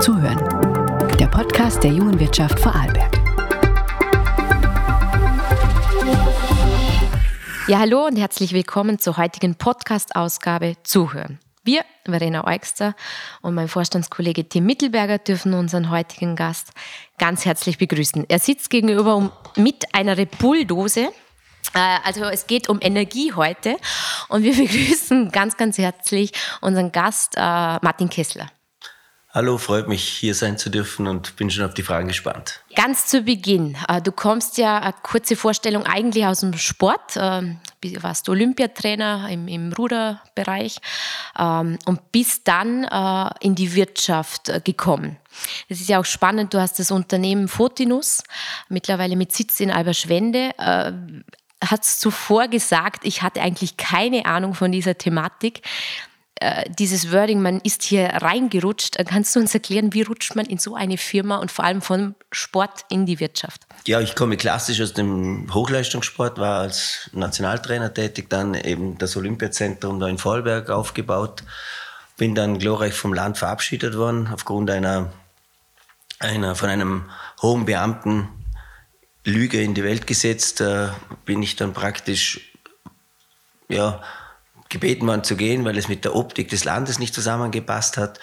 Zuhören. Der Podcast der jungen Wirtschaft Vorarlberg. Ja, hallo und herzlich willkommen zur heutigen Podcast-Ausgabe Zuhören. Wir, Verena Eugster und mein Vorstandskollege Tim Mittelberger, dürfen unseren heutigen Gast ganz herzlich begrüßen. Er sitzt gegenüber mit einer Repull-Dose. Äh, also es geht um Energie heute und wir begrüßen ganz, ganz herzlich unseren Gast äh, Martin Kessler. Hallo, freut mich hier sein zu dürfen und bin schon auf die Fragen gespannt. Ganz zu Beginn, äh, du kommst ja, eine kurze Vorstellung, eigentlich aus dem Sport, ähm, warst Olympiatrainer im, im Ruderbereich ähm, und bist dann äh, in die Wirtschaft äh, gekommen. Das ist ja auch spannend, du hast das Unternehmen Fotinus, mittlerweile mit Sitz in Alberschwende, hat zuvor gesagt, ich hatte eigentlich keine Ahnung von dieser Thematik. Äh, dieses Wording, man ist hier reingerutscht. Äh, kannst du uns erklären, wie rutscht man in so eine Firma und vor allem vom Sport in die Wirtschaft? Ja, ich komme klassisch aus dem Hochleistungssport, war als Nationaltrainer tätig, dann eben das Olympiazentrum da in Vollberg aufgebaut, bin dann glorreich vom Land verabschiedet worden aufgrund einer, einer von einem hohen Beamten Lüge in die Welt gesetzt, äh, bin ich dann praktisch ja, gebeten worden zu gehen, weil es mit der Optik des Landes nicht zusammengepasst hat.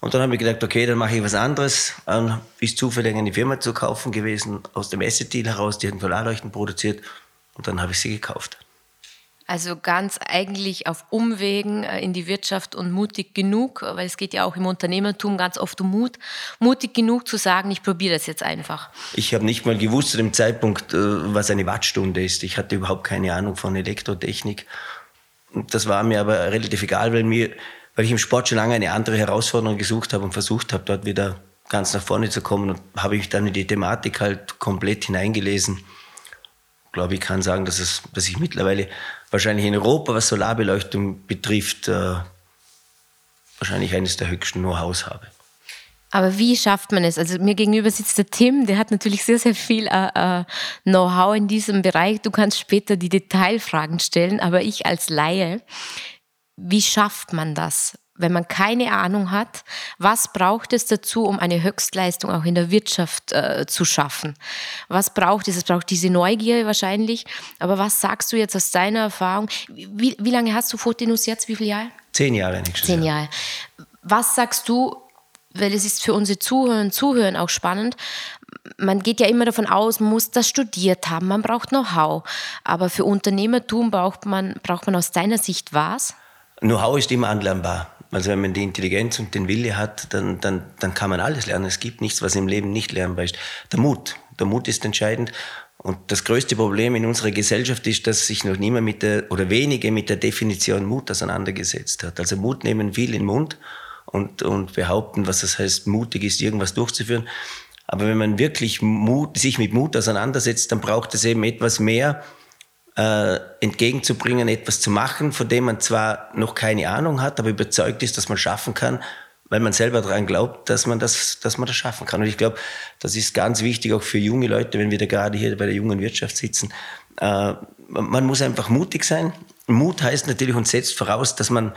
Und dann habe ich gedacht, okay, dann mache ich was anderes. Dann ist zufällig eine Firma zu kaufen gewesen, aus dem Asset-Deal heraus, die hat Solarleuchten produziert. Und dann habe ich sie gekauft. Also ganz eigentlich auf Umwegen äh, in die Wirtschaft und mutig genug, weil es geht ja auch im Unternehmertum ganz oft um Mut, mutig genug zu sagen, ich probiere das jetzt einfach. Ich habe nicht mal gewusst zu dem Zeitpunkt, äh, was eine Wattstunde ist. Ich hatte überhaupt keine Ahnung von Elektrotechnik das war mir aber relativ egal, weil, mir, weil ich im Sport schon lange eine andere Herausforderung gesucht habe und versucht habe, dort wieder ganz nach vorne zu kommen. Und habe ich dann in die Thematik halt komplett hineingelesen. Ich glaube, ich kann sagen, dass, es, dass ich mittlerweile wahrscheinlich in Europa, was Solarbeleuchtung betrifft, äh, wahrscheinlich eines der höchsten Know-hows habe. Aber wie schafft man es? Also mir gegenüber sitzt der Tim, der hat natürlich sehr, sehr viel äh, äh, Know-how in diesem Bereich. Du kannst später die Detailfragen stellen, aber ich als Laie, wie schafft man das? Wenn man keine Ahnung hat, was braucht es dazu, um eine Höchstleistung auch in der Wirtschaft äh, zu schaffen? Was braucht es? Es braucht diese Neugier wahrscheinlich. Aber was sagst du jetzt aus deiner Erfahrung? Wie, wie lange hast du Fotinus jetzt? Wie viele Jahre? Zehn Jahre nächstes Zehn Jahre. Was sagst du, weil es ist für unsere Zuhörer und Zuhörer auch spannend. Man geht ja immer davon aus, man muss das studiert haben, man braucht Know-how. Aber für Unternehmertum braucht man, braucht man aus deiner Sicht was? Know-how ist immer anlernbar. Also wenn man die Intelligenz und den Wille hat, dann, dann, dann kann man alles lernen. Es gibt nichts, was im Leben nicht lernbar ist. Der Mut, der Mut ist entscheidend. Und das größte Problem in unserer Gesellschaft ist, dass sich noch niemand mit der, oder wenige mit der Definition Mut auseinandergesetzt hat. Also Mut nehmen viel in den Mund und, und behaupten, was das heißt, mutig ist, irgendwas durchzuführen. Aber wenn man wirklich Mut, sich mit Mut auseinandersetzt, dann braucht es eben etwas mehr äh, entgegenzubringen, etwas zu machen, von dem man zwar noch keine Ahnung hat, aber überzeugt ist, dass man schaffen kann, weil man selber daran glaubt, dass man das, dass man das schaffen kann. Und ich glaube, das ist ganz wichtig auch für junge Leute, wenn wir da gerade hier bei der jungen Wirtschaft sitzen. Äh, man muss einfach mutig sein. Mut heißt natürlich und setzt voraus, dass man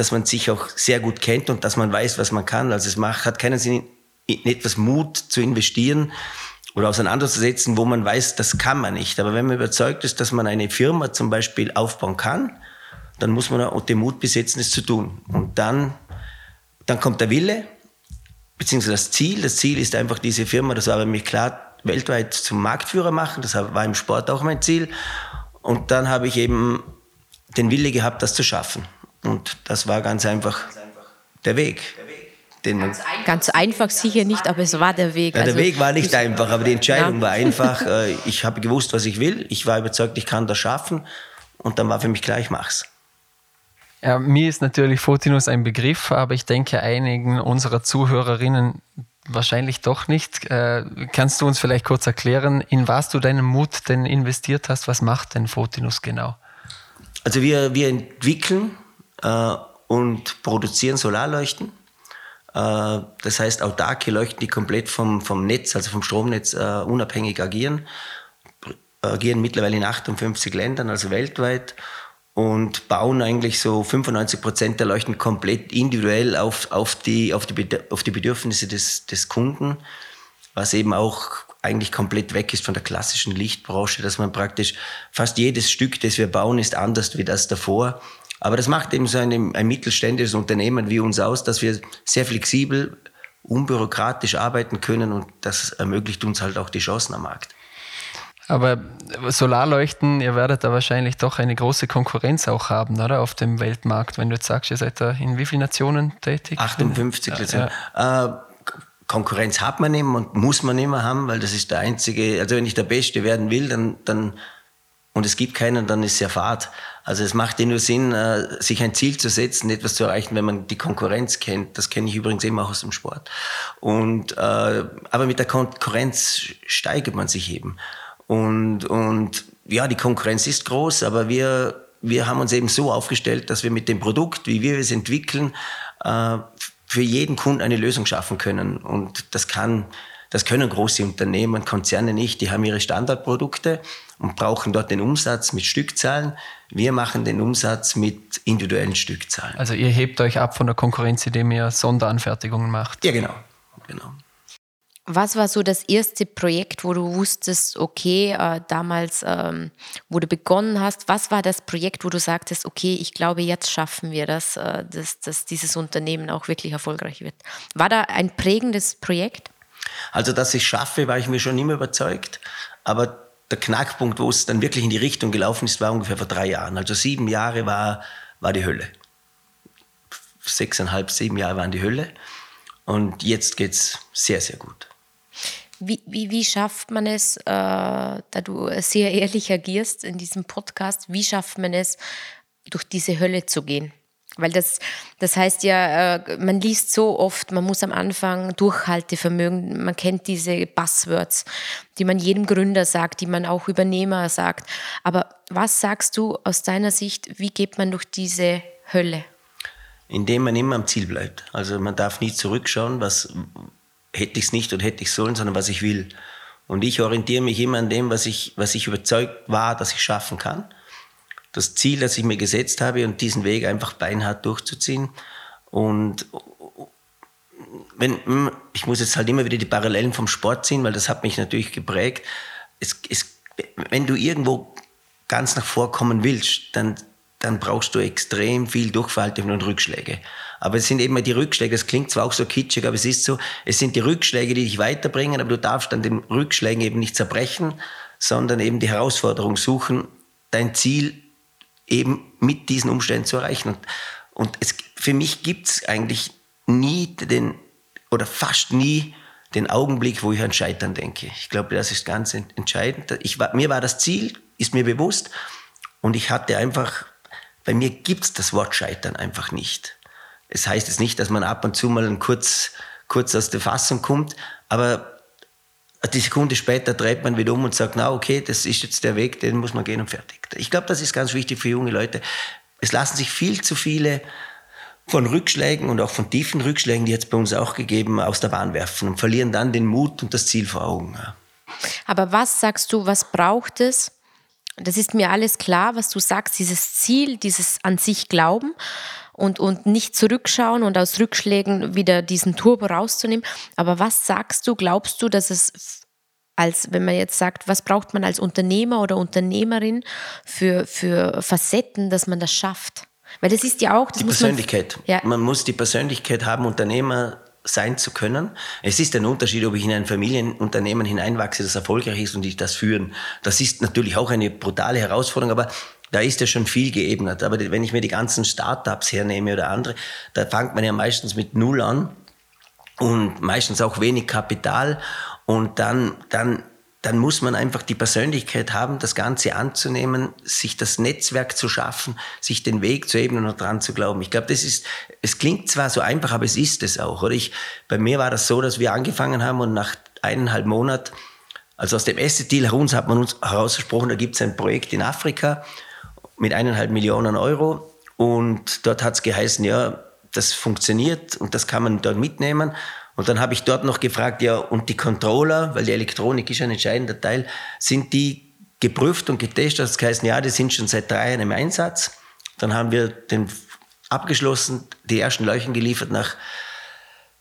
dass man sich auch sehr gut kennt und dass man weiß, was man kann. Also es macht, hat keinen Sinn, in etwas Mut zu investieren oder auseinanderzusetzen, wo man weiß, das kann man nicht. Aber wenn man überzeugt ist, dass man eine Firma zum Beispiel aufbauen kann, dann muss man auch den Mut besitzen, es zu tun. Und dann, dann kommt der Wille, beziehungsweise das Ziel. Das Ziel ist einfach diese Firma, das war bei mir klar, weltweit zum Marktführer machen. Das war im Sport auch mein Ziel. Und dann habe ich eben den Wille gehabt, das zu schaffen. Und das war ganz einfach der Weg. Den man ganz einfach sicher nicht, aber es war der Weg. Ja, der also, Weg war nicht einfach, aber die Entscheidung ja. war einfach. Äh, ich habe gewusst, was ich will. Ich war überzeugt, ich kann das schaffen. Und dann war für mich klar, ich mach's. Ja, mir ist natürlich Fotinus ein Begriff, aber ich denke einigen unserer Zuhörerinnen wahrscheinlich doch nicht. Äh, kannst du uns vielleicht kurz erklären, in was du deinen Mut denn investiert hast? Was macht denn Fotinus genau? Also wir, wir entwickeln äh, und produzieren Solarleuchten. Äh, das heißt autarke Leuchten, die komplett vom, vom Netz, also vom Stromnetz äh, unabhängig agieren. Agieren mittlerweile in 58 Ländern, also weltweit. und bauen eigentlich so 95 Prozent der Leuchten komplett individuell auf, auf, die, auf, die, auf die Bedürfnisse des, des Kunden, was eben auch eigentlich komplett weg ist von der klassischen Lichtbranche, dass man praktisch fast jedes Stück, das wir bauen, ist anders wie das davor. Aber das macht eben so ein, ein mittelständisches Unternehmen wie uns aus, dass wir sehr flexibel, unbürokratisch arbeiten können und das ermöglicht uns halt auch die Chancen am Markt. Aber Solarleuchten, ihr werdet da wahrscheinlich doch eine große Konkurrenz auch haben, oder? Auf dem Weltmarkt, wenn du jetzt sagst, ihr seid da in wie vielen Nationen tätig? 58 Nationen. Ja. Äh, Konkurrenz hat man immer und muss man immer haben, weil das ist der einzige, also wenn ich der Beste werden will, dann, dann und es gibt keinen, dann ist es ja Fahrt. Also es macht ja nur Sinn, äh, sich ein Ziel zu setzen, etwas zu erreichen, wenn man die Konkurrenz kennt. Das kenne ich übrigens immer auch aus dem Sport. Und, äh, aber mit der Konkurrenz steigert man sich eben. Und, und ja, die Konkurrenz ist groß, aber wir, wir haben uns eben so aufgestellt, dass wir mit dem Produkt, wie wir es entwickeln, äh, für jeden Kunden eine Lösung schaffen können. Und das kann, das können große Unternehmen, Konzerne nicht. Die haben ihre Standardprodukte und brauchen dort den Umsatz mit Stückzahlen. Wir machen den Umsatz mit individuellen Stückzahlen. Also ihr hebt euch ab von der Konkurrenz, indem ihr Sonderanfertigungen macht. Ja, genau. genau. Was war so das erste Projekt, wo du wusstest, okay, äh, damals, ähm, wo du begonnen hast, was war das Projekt, wo du sagtest, okay, ich glaube, jetzt schaffen wir das, äh, dass, dass dieses Unternehmen auch wirklich erfolgreich wird? War da ein prägendes Projekt? Also, dass ich schaffe, war ich mir schon immer überzeugt. Aber der Knackpunkt, wo es dann wirklich in die Richtung gelaufen ist, war ungefähr vor drei Jahren. Also sieben Jahre war, war die Hölle. Sechseinhalb, sieben Jahre waren die Hölle. Und jetzt geht es sehr, sehr gut. Wie, wie, wie schafft man es, äh, da du sehr ehrlich agierst in diesem Podcast, wie schafft man es, durch diese Hölle zu gehen? Weil das, das heißt ja, äh, man liest so oft, man muss am Anfang Durchhaltevermögen, man kennt diese Buzzwords, die man jedem Gründer sagt, die man auch Übernehmer sagt. Aber was sagst du aus deiner Sicht, wie geht man durch diese Hölle? Indem man immer am Ziel bleibt. Also man darf nie zurückschauen, was, hätte ich es nicht oder hätte ich sollen, sondern was ich will. Und ich orientiere mich immer an dem, was ich, was ich überzeugt war, dass ich schaffen kann. Das Ziel, das ich mir gesetzt habe und diesen Weg einfach beinhart durchzuziehen. Und wenn, ich muss jetzt halt immer wieder die Parallelen vom Sport ziehen, weil das hat mich natürlich geprägt. Es, es, wenn du irgendwo ganz nach vorkommen willst, dann, dann brauchst du extrem viel Durchverhalten und Rückschläge. Aber es sind eben die Rückschläge, das klingt zwar auch so kitschig, aber es ist so, es sind die Rückschläge, die dich weiterbringen, aber du darfst an den Rückschlägen eben nicht zerbrechen, sondern eben die Herausforderung suchen, dein Ziel eben mit diesen Umständen zu erreichen. Und, und es, für mich gibt es eigentlich nie den, oder fast nie den Augenblick, wo ich an Scheitern denke. Ich glaube, das ist ganz entscheidend. Ich mir war das Ziel, ist mir bewusst, und ich hatte einfach, bei mir gibt es das Wort Scheitern einfach nicht. Es heißt jetzt nicht, dass man ab und zu mal kurz, kurz aus der Fassung kommt, aber die Sekunde später dreht man wieder um und sagt, na okay, das ist jetzt der Weg, den muss man gehen und fertig. Ich glaube, das ist ganz wichtig für junge Leute. Es lassen sich viel zu viele von Rückschlägen und auch von tiefen Rückschlägen, die jetzt bei uns auch gegeben, aus der Bahn werfen und verlieren dann den Mut und das Ziel vor Augen. Aber was sagst du, was braucht es? Das ist mir alles klar, was du sagst, dieses Ziel, dieses an sich Glauben und, und nicht zurückschauen und aus Rückschlägen wieder diesen Turbo rauszunehmen. Aber was sagst du, glaubst du, dass es als, wenn man jetzt sagt, was braucht man als Unternehmer oder Unternehmerin für, für Facetten, dass man das schafft? Weil das ist ja auch... die Persönlichkeit. Man, ja. man muss die Persönlichkeit haben, Unternehmer sein zu können. Es ist ein Unterschied, ob ich in ein Familienunternehmen hineinwachse, das erfolgreich ist und ich das führen. Das ist natürlich auch eine brutale Herausforderung, aber da ist ja schon viel geebnet. Aber wenn ich mir die ganzen Startups hernehme oder andere, da fängt man ja meistens mit Null an und meistens auch wenig Kapital. Und dann, dann, dann muss man einfach die Persönlichkeit haben, das Ganze anzunehmen, sich das Netzwerk zu schaffen, sich den Weg zu ebnen und dran zu glauben. Ich glaube, das ist, es klingt zwar so einfach, aber es ist es auch. Oder ich, bei mir war das so, dass wir angefangen haben und nach eineinhalb Monaten, also aus dem Asset-Deal heraus hat man uns herausgesprochen, da gibt es ein Projekt in Afrika, mit eineinhalb Millionen Euro. Und dort hat es geheißen, ja, das funktioniert und das kann man dort mitnehmen. Und dann habe ich dort noch gefragt, ja, und die Controller, weil die Elektronik ist ein entscheidender Teil, sind die geprüft und getestet? Das heißt, ja, die sind schon seit drei Jahren im Einsatz. Dann haben wir den abgeschlossen, die ersten Leuchten geliefert. Nach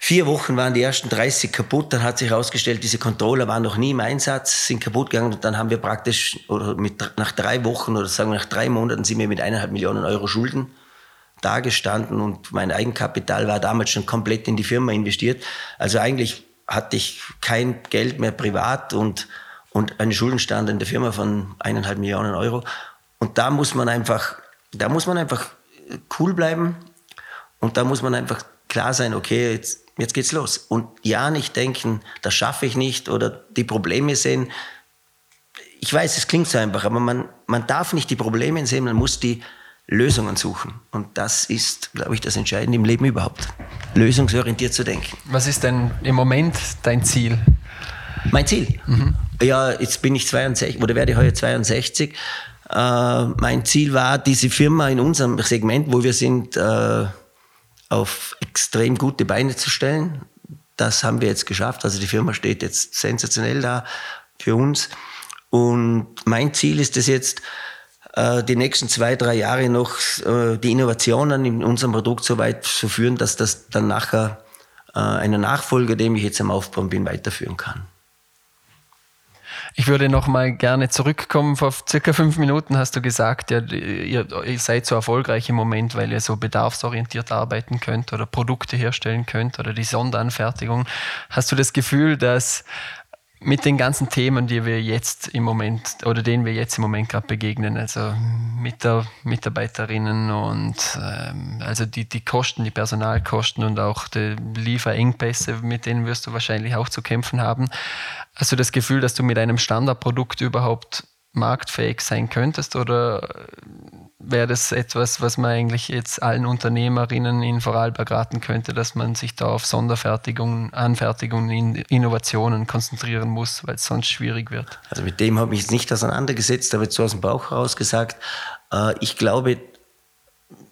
vier Wochen waren die ersten 30 kaputt. Dann hat sich herausgestellt, diese Controller waren noch nie im Einsatz, sind kaputt gegangen. Und dann haben wir praktisch, oder mit, nach drei Wochen oder sagen wir nach drei Monaten sind wir mit eineinhalb Millionen Euro Schulden dagestanden und mein Eigenkapital war damals schon komplett in die Firma investiert. Also eigentlich hatte ich kein Geld mehr privat und, und einen Schuldenstand in der Firma von eineinhalb Millionen Euro. Und da muss man einfach, da muss man einfach cool bleiben und da muss man einfach klar sein, okay, jetzt, jetzt geht's los. Und ja, nicht denken, das schaffe ich nicht oder die Probleme sehen. Ich weiß, es klingt so einfach, aber man, man darf nicht die Probleme sehen, man muss die Lösungen suchen. Und das ist, glaube ich, das Entscheidende im Leben überhaupt. Lösungsorientiert zu denken. Was ist denn im Moment dein Ziel? Mein Ziel? Mhm. Ja, jetzt bin ich 62 oder werde heute 62. Äh, mein Ziel war, diese Firma in unserem Segment, wo wir sind, äh, auf extrem gute Beine zu stellen. Das haben wir jetzt geschafft. Also die Firma steht jetzt sensationell da für uns. Und mein Ziel ist es jetzt, äh, die nächsten zwei, drei Jahre noch äh, die Innovationen in unserem Produkt so weit zu führen, dass das dann nachher äh, eine Nachfolger, dem ich jetzt am Aufbauen bin, weiterführen kann. Ich würde noch mal gerne zurückkommen. Vor circa fünf Minuten hast du gesagt, ja, ihr, ihr, seid so erfolgreich im Moment, weil ihr so bedarfsorientiert arbeiten könnt oder Produkte herstellen könnt oder die Sonderanfertigung. Hast du das Gefühl, dass mit den ganzen Themen, die wir jetzt im Moment oder denen wir jetzt im Moment gerade begegnen, also mit der Mitarbeiterinnen und ähm, also die, die Kosten, die Personalkosten und auch die Lieferengpässe, mit denen wirst du wahrscheinlich auch zu kämpfen haben. Hast du das Gefühl, dass du mit einem Standardprodukt überhaupt marktfähig sein könntest oder wäre das etwas, was man eigentlich jetzt allen Unternehmerinnen in Vorarlberg raten könnte, dass man sich da auf Sonderfertigung, Anfertigung, Innovationen konzentrieren muss, weil es sonst schwierig wird? Also mit dem habe ich mich nicht auseinandergesetzt, aber jetzt so aus dem Bauch heraus gesagt, äh, ich glaube,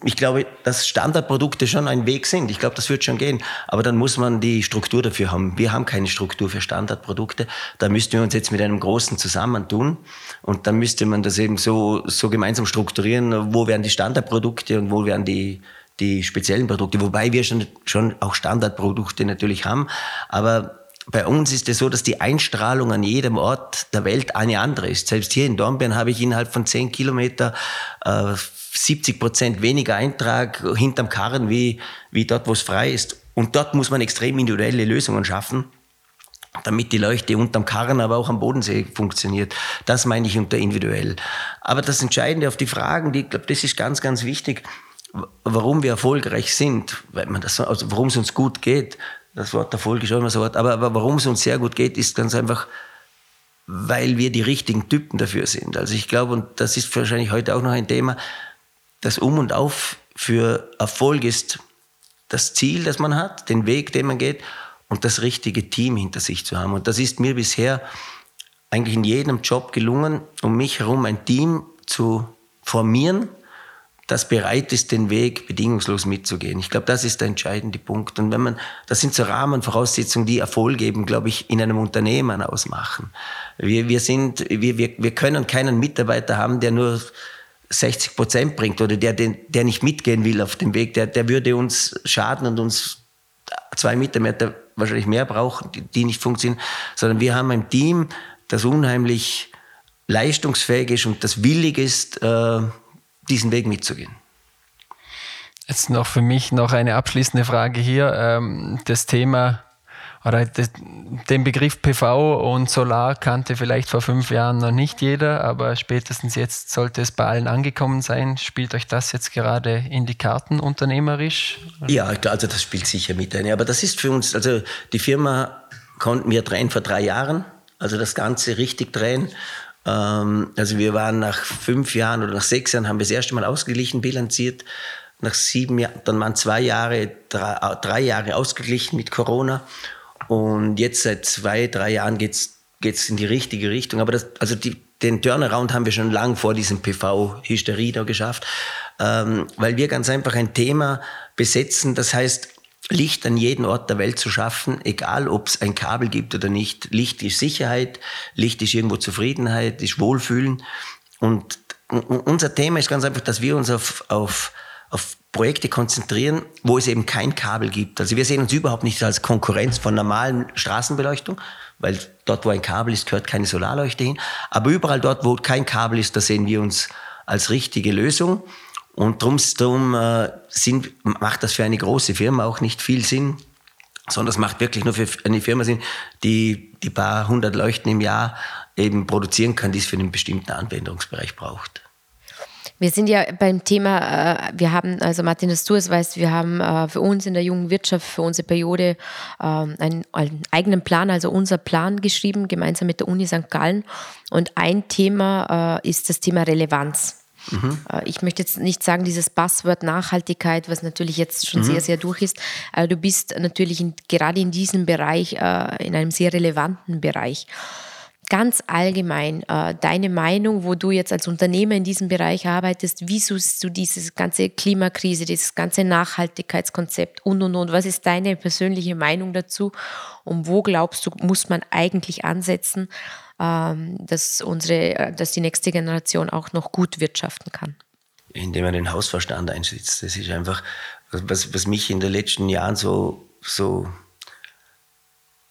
ich glaube, dass Standardprodukte schon ein Weg sind. Ich glaube, das wird schon gehen. Aber dann muss man die Struktur dafür haben. Wir haben keine Struktur für Standardprodukte. Da müssten wir uns jetzt mit einem Großen zusammentun. Und dann müsste man das eben so, so gemeinsam strukturieren. Wo werden die Standardprodukte und wo werden die, die speziellen Produkte? Wobei wir schon, schon auch Standardprodukte natürlich haben. Aber bei uns ist es so, dass die Einstrahlung an jedem Ort der Welt eine andere ist. Selbst hier in Dornbirn habe ich innerhalb von zehn Kilometer äh, 70 Prozent weniger Eintrag hinterm Karren wie, wie dort, wo es frei ist. Und dort muss man extrem individuelle Lösungen schaffen, damit die Leuchte unterm Karren, aber auch am Bodensee funktioniert. Das meine ich unter individuell. Aber das Entscheidende auf die Fragen, die, ich glaube, das ist ganz, ganz wichtig, warum wir erfolgreich sind, weil man das, also warum es uns gut geht. Das Wort Erfolg ist auch immer so Wort. Aber, aber warum es uns sehr gut geht, ist ganz einfach, weil wir die richtigen Typen dafür sind. Also ich glaube, und das ist wahrscheinlich heute auch noch ein Thema, das Um und Auf für Erfolg ist das Ziel, das man hat, den Weg, den man geht und das richtige Team hinter sich zu haben. Und das ist mir bisher eigentlich in jedem Job gelungen, um mich herum ein Team zu formieren, das bereit ist, den Weg bedingungslos mitzugehen. Ich glaube, das ist der entscheidende Punkt. Und wenn man, das sind so Rahmenvoraussetzungen, die Erfolg eben, glaube ich, in einem Unternehmen ausmachen. Wir, wir sind, wir, wir, wir können keinen Mitarbeiter haben, der nur 60 Prozent bringt oder der, der nicht mitgehen will auf dem Weg, der, der würde uns schaden und uns zwei Mitarbeiter wahrscheinlich mehr brauchen, die, die nicht funktionieren, sondern wir haben ein Team, das unheimlich leistungsfähig ist und das willig ist, äh, diesen Weg mitzugehen. Jetzt noch für mich noch eine abschließende Frage hier. Ähm, das Thema oder den Begriff PV und Solar kannte vielleicht vor fünf Jahren noch nicht jeder, aber spätestens jetzt sollte es bei allen angekommen sein. Spielt euch das jetzt gerade in die Karten unternehmerisch? Ja, also das spielt sicher mit ein. Aber das ist für uns, also die Firma konnten wir drehen vor drei Jahren, also das Ganze richtig drehen. Ähm, also wir waren nach fünf Jahren oder nach sechs Jahren haben wir das erste Mal ausgeglichen bilanziert. Nach sieben Jahren, dann waren zwei Jahre, drei, drei Jahre ausgeglichen mit Corona. Und jetzt seit zwei, drei Jahren geht's geht's in die richtige Richtung. Aber das, also die, den Turnaround haben wir schon lang vor diesem PV-Hysterie da geschafft, ähm, weil wir ganz einfach ein Thema besetzen, das heißt, Licht an jedem Ort der Welt zu schaffen, egal ob es ein Kabel gibt oder nicht. Licht ist Sicherheit, Licht ist irgendwo Zufriedenheit, ist Wohlfühlen. Und unser Thema ist ganz einfach, dass wir uns auf, auf, auf Projekte konzentrieren, wo es eben kein Kabel gibt. Also wir sehen uns überhaupt nicht als Konkurrenz von normalen Straßenbeleuchtung, weil dort, wo ein Kabel ist, gehört keine Solarleuchte hin. Aber überall dort, wo kein Kabel ist, da sehen wir uns als richtige Lösung. Und drum, drum äh, sind, macht das für eine große Firma auch nicht viel Sinn, sondern es macht wirklich nur für eine Firma Sinn, die die paar hundert Leuchten im Jahr eben produzieren kann, die es für einen bestimmten Anwendungsbereich braucht. Wir sind ja beim Thema, äh, wir haben, also Martin, dass du es weißt, wir haben äh, für uns in der jungen Wirtschaft, für unsere Periode ähm, einen, einen eigenen Plan, also unser Plan geschrieben, gemeinsam mit der Uni St. Gallen. Und ein Thema äh, ist das Thema Relevanz. Mhm. Ich möchte jetzt nicht sagen, dieses Passwort Nachhaltigkeit, was natürlich jetzt schon mhm. sehr, sehr durch ist. Aber du bist natürlich in, gerade in diesem Bereich, in einem sehr relevanten Bereich ganz allgemein äh, deine Meinung, wo du jetzt als Unternehmer in diesem Bereich arbeitest, wie siehst du diese ganze Klimakrise, dieses ganze Nachhaltigkeitskonzept und und und? Was ist deine persönliche Meinung dazu? Und wo glaubst du, muss man eigentlich ansetzen, ähm, dass unsere, dass die nächste Generation auch noch gut wirtschaften kann? Indem man den Hausverstand einsetzt. Das ist einfach, was, was mich in den letzten Jahren so, so,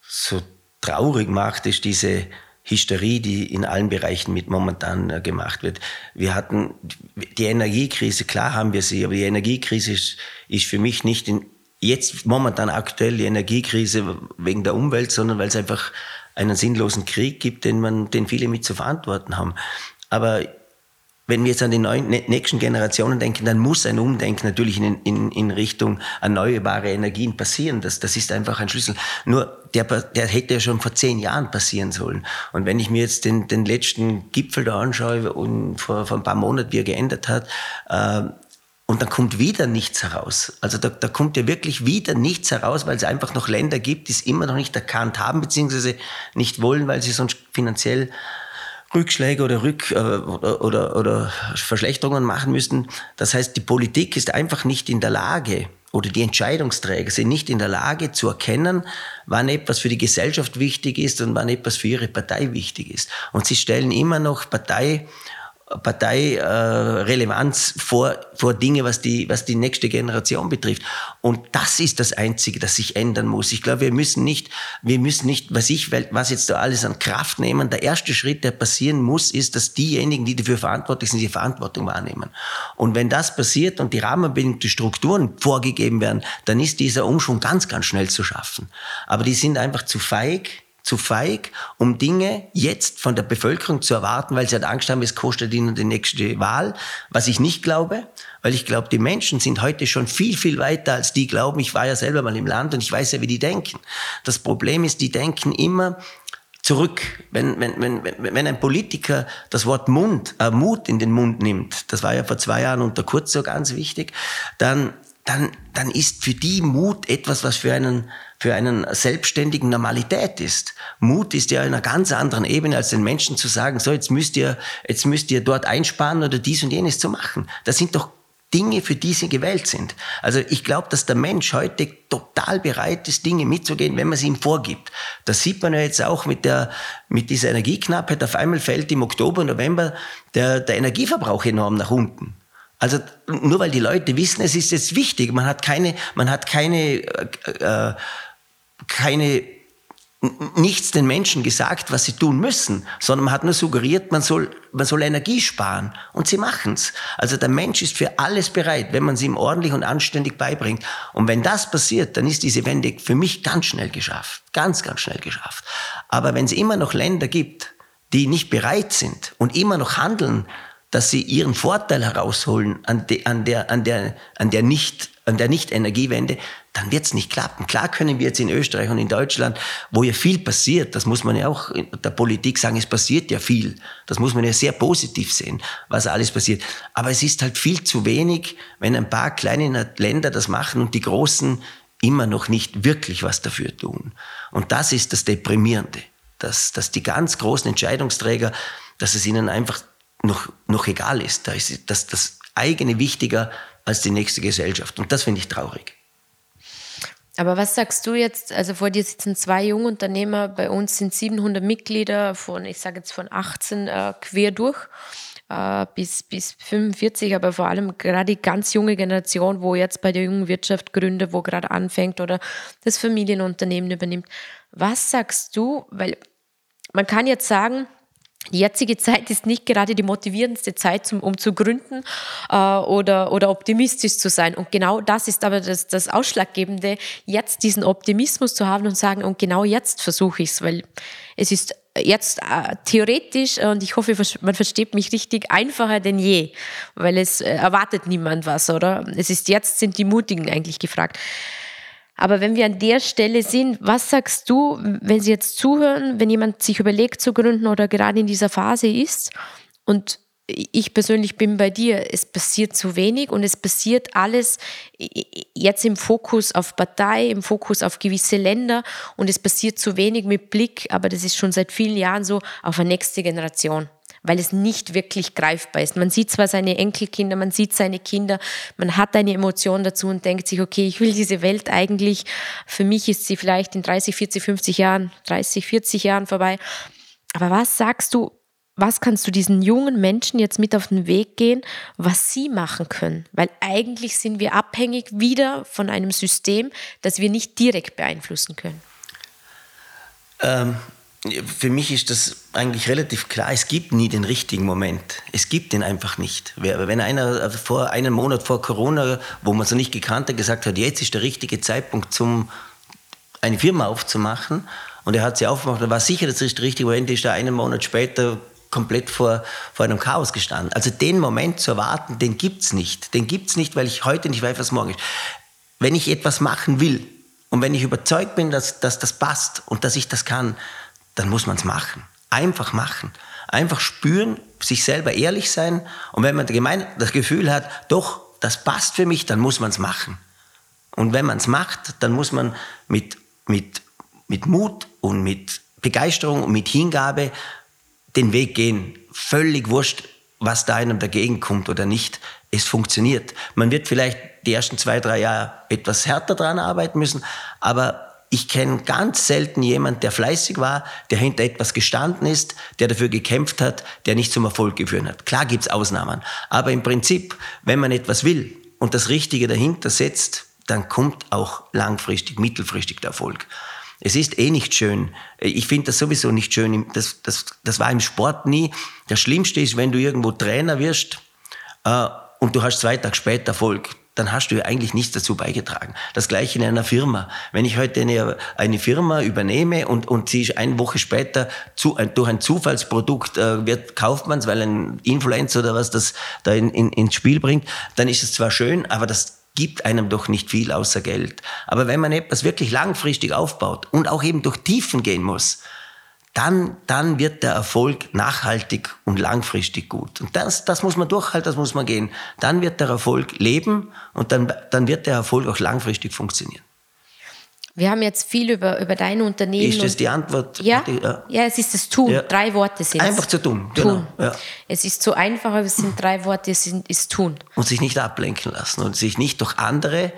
so traurig macht, ist diese Hysterie, die in allen Bereichen mit momentan äh, gemacht wird. Wir hatten die Energiekrise, klar haben wir sie, aber die Energiekrise ist, ist für mich nicht in, jetzt momentan aktuell die Energiekrise wegen der Umwelt, sondern weil es einfach einen sinnlosen Krieg gibt, den man, den viele mit zu verantworten haben. Aber wenn wir jetzt an die neuen, nächsten Generationen denken, dann muss ein Umdenken natürlich in, in, in Richtung erneuerbare Energien passieren. Das, das ist einfach ein Schlüssel. Nur, der, der hätte ja schon vor zehn Jahren passieren sollen. Und wenn ich mir jetzt den, den letzten Gipfel da anschaue und vor, vor ein paar Monaten, wie er geändert hat, äh, und dann kommt wieder nichts heraus. Also da, da kommt ja wirklich wieder nichts heraus, weil es einfach noch Länder gibt, die es immer noch nicht erkannt haben, beziehungsweise nicht wollen, weil sie sonst finanziell Rückschläge oder, Rück, äh, oder, oder, oder Verschlechterungen machen müssten. Das heißt, die Politik ist einfach nicht in der Lage, oder die Entscheidungsträger sind nicht in der Lage zu erkennen, wann etwas für die Gesellschaft wichtig ist und wann etwas für ihre Partei wichtig ist. Und sie stellen immer noch Partei Parteirelevanz äh, vor, vor Dinge, was die, was die nächste Generation betrifft. Und das ist das Einzige, das sich ändern muss. Ich glaube, wir müssen nicht, wir müssen nicht, was ich, was jetzt da alles an Kraft nehmen. Der erste Schritt, der passieren muss, ist, dass diejenigen, die dafür verantwortlich sind, die Verantwortung wahrnehmen. Und wenn das passiert und die Rahmenbedingungen, die Strukturen vorgegeben werden, dann ist dieser Umschwung ganz, ganz schnell zu schaffen. Aber die sind einfach zu feig, zu feig, um Dinge jetzt von der Bevölkerung zu erwarten, weil sie halt Angst haben, es kostet ihnen die nächste Wahl, was ich nicht glaube, weil ich glaube, die Menschen sind heute schon viel, viel weiter, als die glauben. Ich war ja selber mal im Land und ich weiß ja, wie die denken. Das Problem ist, die denken immer, zurück. Wenn, wenn, wenn, wenn ein Politiker das Wort Mund, äh, Mut in den Mund nimmt, das war ja vor zwei Jahren unter Kurz so ganz wichtig, dann, dann, dann ist für die Mut etwas, was für einen für einen selbstständigen Normalität ist. Mut ist ja in einer ganz anderen Ebene, als den Menschen zu sagen, so, jetzt müsst ihr, jetzt müsst ihr dort einsparen oder dies und jenes zu machen. Das sind doch Dinge, für die sie gewählt sind. Also ich glaube, dass der Mensch heute total bereit ist, Dinge mitzugehen, wenn man sie ihm vorgibt. Das sieht man ja jetzt auch mit der, mit dieser Energieknappheit. Auf einmal fällt im Oktober, November der, der Energieverbrauch enorm nach unten. Also nur weil die Leute wissen, es ist jetzt wichtig, man hat keine, man hat keine äh, äh, keine nichts den Menschen gesagt, was sie tun müssen, sondern man hat nur suggeriert, man soll, man soll Energie sparen. Und sie machen's. Also der Mensch ist für alles bereit, wenn man es ihm ordentlich und anständig beibringt. Und wenn das passiert, dann ist diese Wende für mich ganz schnell geschafft. Ganz, ganz schnell geschafft. Aber wenn es immer noch Länder gibt, die nicht bereit sind und immer noch handeln, dass sie ihren Vorteil herausholen an, de, an der, an der, an der nicht, an der Nicht-Energiewende, dann wird es nicht klappen. Klar können wir jetzt in Österreich und in Deutschland, wo ja viel passiert, das muss man ja auch in der Politik sagen, es passiert ja viel. Das muss man ja sehr positiv sehen, was alles passiert. Aber es ist halt viel zu wenig, wenn ein paar kleine Länder das machen und die Großen immer noch nicht wirklich was dafür tun. Und das ist das Deprimierende, dass, dass die ganz großen Entscheidungsträger, dass es ihnen einfach noch, noch egal ist. Da ist das, das eigene wichtiger als die nächste Gesellschaft. Und das finde ich traurig. Aber was sagst du jetzt? Also vor dir sitzen zwei Jungunternehmer, bei uns sind 700 Mitglieder von, ich sage jetzt von 18 äh, quer durch. äh, bis, bis 45, aber vor allem gerade die ganz junge Generation, wo jetzt bei der jungen Wirtschaft gründet, wo gerade anfängt oder das Familienunternehmen übernimmt. Was sagst du? Weil man kann jetzt sagen, die jetzige Zeit ist nicht gerade die motivierendste Zeit, zum, um zu gründen äh, oder, oder optimistisch zu sein. Und genau das ist aber das, das Ausschlaggebende, jetzt diesen Optimismus zu haben und sagen, und genau jetzt versuche ich es, weil es ist jetzt äh, theoretisch, und ich hoffe, man versteht mich richtig, einfacher denn je, weil es äh, erwartet niemand was, oder? Es ist jetzt, sind die Mutigen eigentlich gefragt. Aber wenn wir an der Stelle sind, was sagst du, wenn Sie jetzt zuhören, wenn jemand sich überlegt zu gründen oder gerade in dieser Phase ist? Und ich persönlich bin bei dir, es passiert zu wenig und es passiert alles jetzt im Fokus auf Partei, im Fokus auf gewisse Länder und es passiert zu wenig mit Blick, aber das ist schon seit vielen Jahren so, auf eine nächste Generation weil es nicht wirklich greifbar ist. Man sieht zwar seine Enkelkinder, man sieht seine Kinder, man hat eine Emotion dazu und denkt sich, okay, ich will diese Welt eigentlich, für mich ist sie vielleicht in 30, 40, 50 Jahren, 30, 40 Jahren vorbei. Aber was sagst du, was kannst du diesen jungen Menschen jetzt mit auf den Weg gehen, was sie machen können? Weil eigentlich sind wir abhängig wieder von einem System, das wir nicht direkt beeinflussen können. Ähm, für mich ist das eigentlich relativ klar. Es gibt nie den richtigen Moment. Es gibt den einfach nicht. Wenn einer vor einem Monat vor Corona, wo man so nicht gekannt hat, gesagt hat, jetzt ist der richtige Zeitpunkt, zum eine Firma aufzumachen, und er hat sie aufgemacht, dann war sicher, das ist der richtige Moment, ist er einen Monat später komplett vor, vor einem Chaos gestanden. Also den Moment zu erwarten, den gibt es nicht. Den gibt es nicht, weil ich heute nicht weiß, was morgen ist. Wenn ich etwas machen will und wenn ich überzeugt bin, dass, dass das passt und dass ich das kann, dann muss man es machen. Einfach machen. Einfach spüren, sich selber ehrlich sein. Und wenn man das Gefühl hat, doch, das passt für mich, dann muss man es machen. Und wenn man es macht, dann muss man mit, mit, mit Mut und mit Begeisterung und mit Hingabe den Weg gehen. Völlig wurscht, was da einem dagegen kommt oder nicht. Es funktioniert. Man wird vielleicht die ersten zwei, drei Jahre etwas härter dran arbeiten müssen, aber ich kenne ganz selten jemand, der fleißig war, der hinter etwas gestanden ist, der dafür gekämpft hat, der nicht zum Erfolg geführt hat. Klar gibt's Ausnahmen, aber im Prinzip, wenn man etwas will und das Richtige dahinter setzt, dann kommt auch langfristig, mittelfristig der Erfolg. Es ist eh nicht schön. Ich finde das sowieso nicht schön. Das, das, das war im Sport nie. Das Schlimmste ist, wenn du irgendwo Trainer wirst äh, und du hast zwei Tage später Erfolg dann hast du ja eigentlich nichts dazu beigetragen. Das gleiche in einer Firma. Wenn ich heute eine, eine Firma übernehme und, und sie ist eine Woche später zu, ein, durch ein Zufallsprodukt äh, wird, kauft man es, weil ein Influencer oder was das da in, in, ins Spiel bringt, dann ist es zwar schön, aber das gibt einem doch nicht viel außer Geld. Aber wenn man etwas wirklich langfristig aufbaut und auch eben durch Tiefen gehen muss, dann, dann wird der Erfolg nachhaltig und langfristig gut. Und das, das muss man durchhalten, das muss man gehen. Dann wird der Erfolg leben und dann, dann wird der Erfolg auch langfristig funktionieren. Wir haben jetzt viel über, über dein Unternehmen. Ist das die Antwort? Ja, die, ja. ja es ist das Tun. Ja. Drei Worte sind es. Einfach zu tun. Genau. tun. Ja. Es ist so einfach, aber es sind drei Worte, es sind, ist Tun. Und sich nicht ablenken lassen und sich nicht durch andere,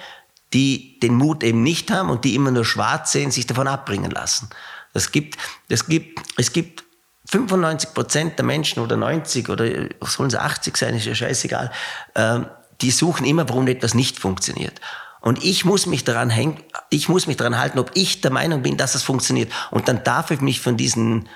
die den Mut eben nicht haben und die immer nur schwarz sehen, sich davon abbringen lassen. Es gibt, es gibt, es gibt 95 Prozent der Menschen oder 90 oder sollen es 80 sein, ist ja scheißegal, äh, die suchen immer, warum etwas nicht funktioniert. Und ich muss mich daran hängen, ich muss mich daran halten, ob ich der Meinung bin, dass es funktioniert. Und dann darf ich mich von diesen,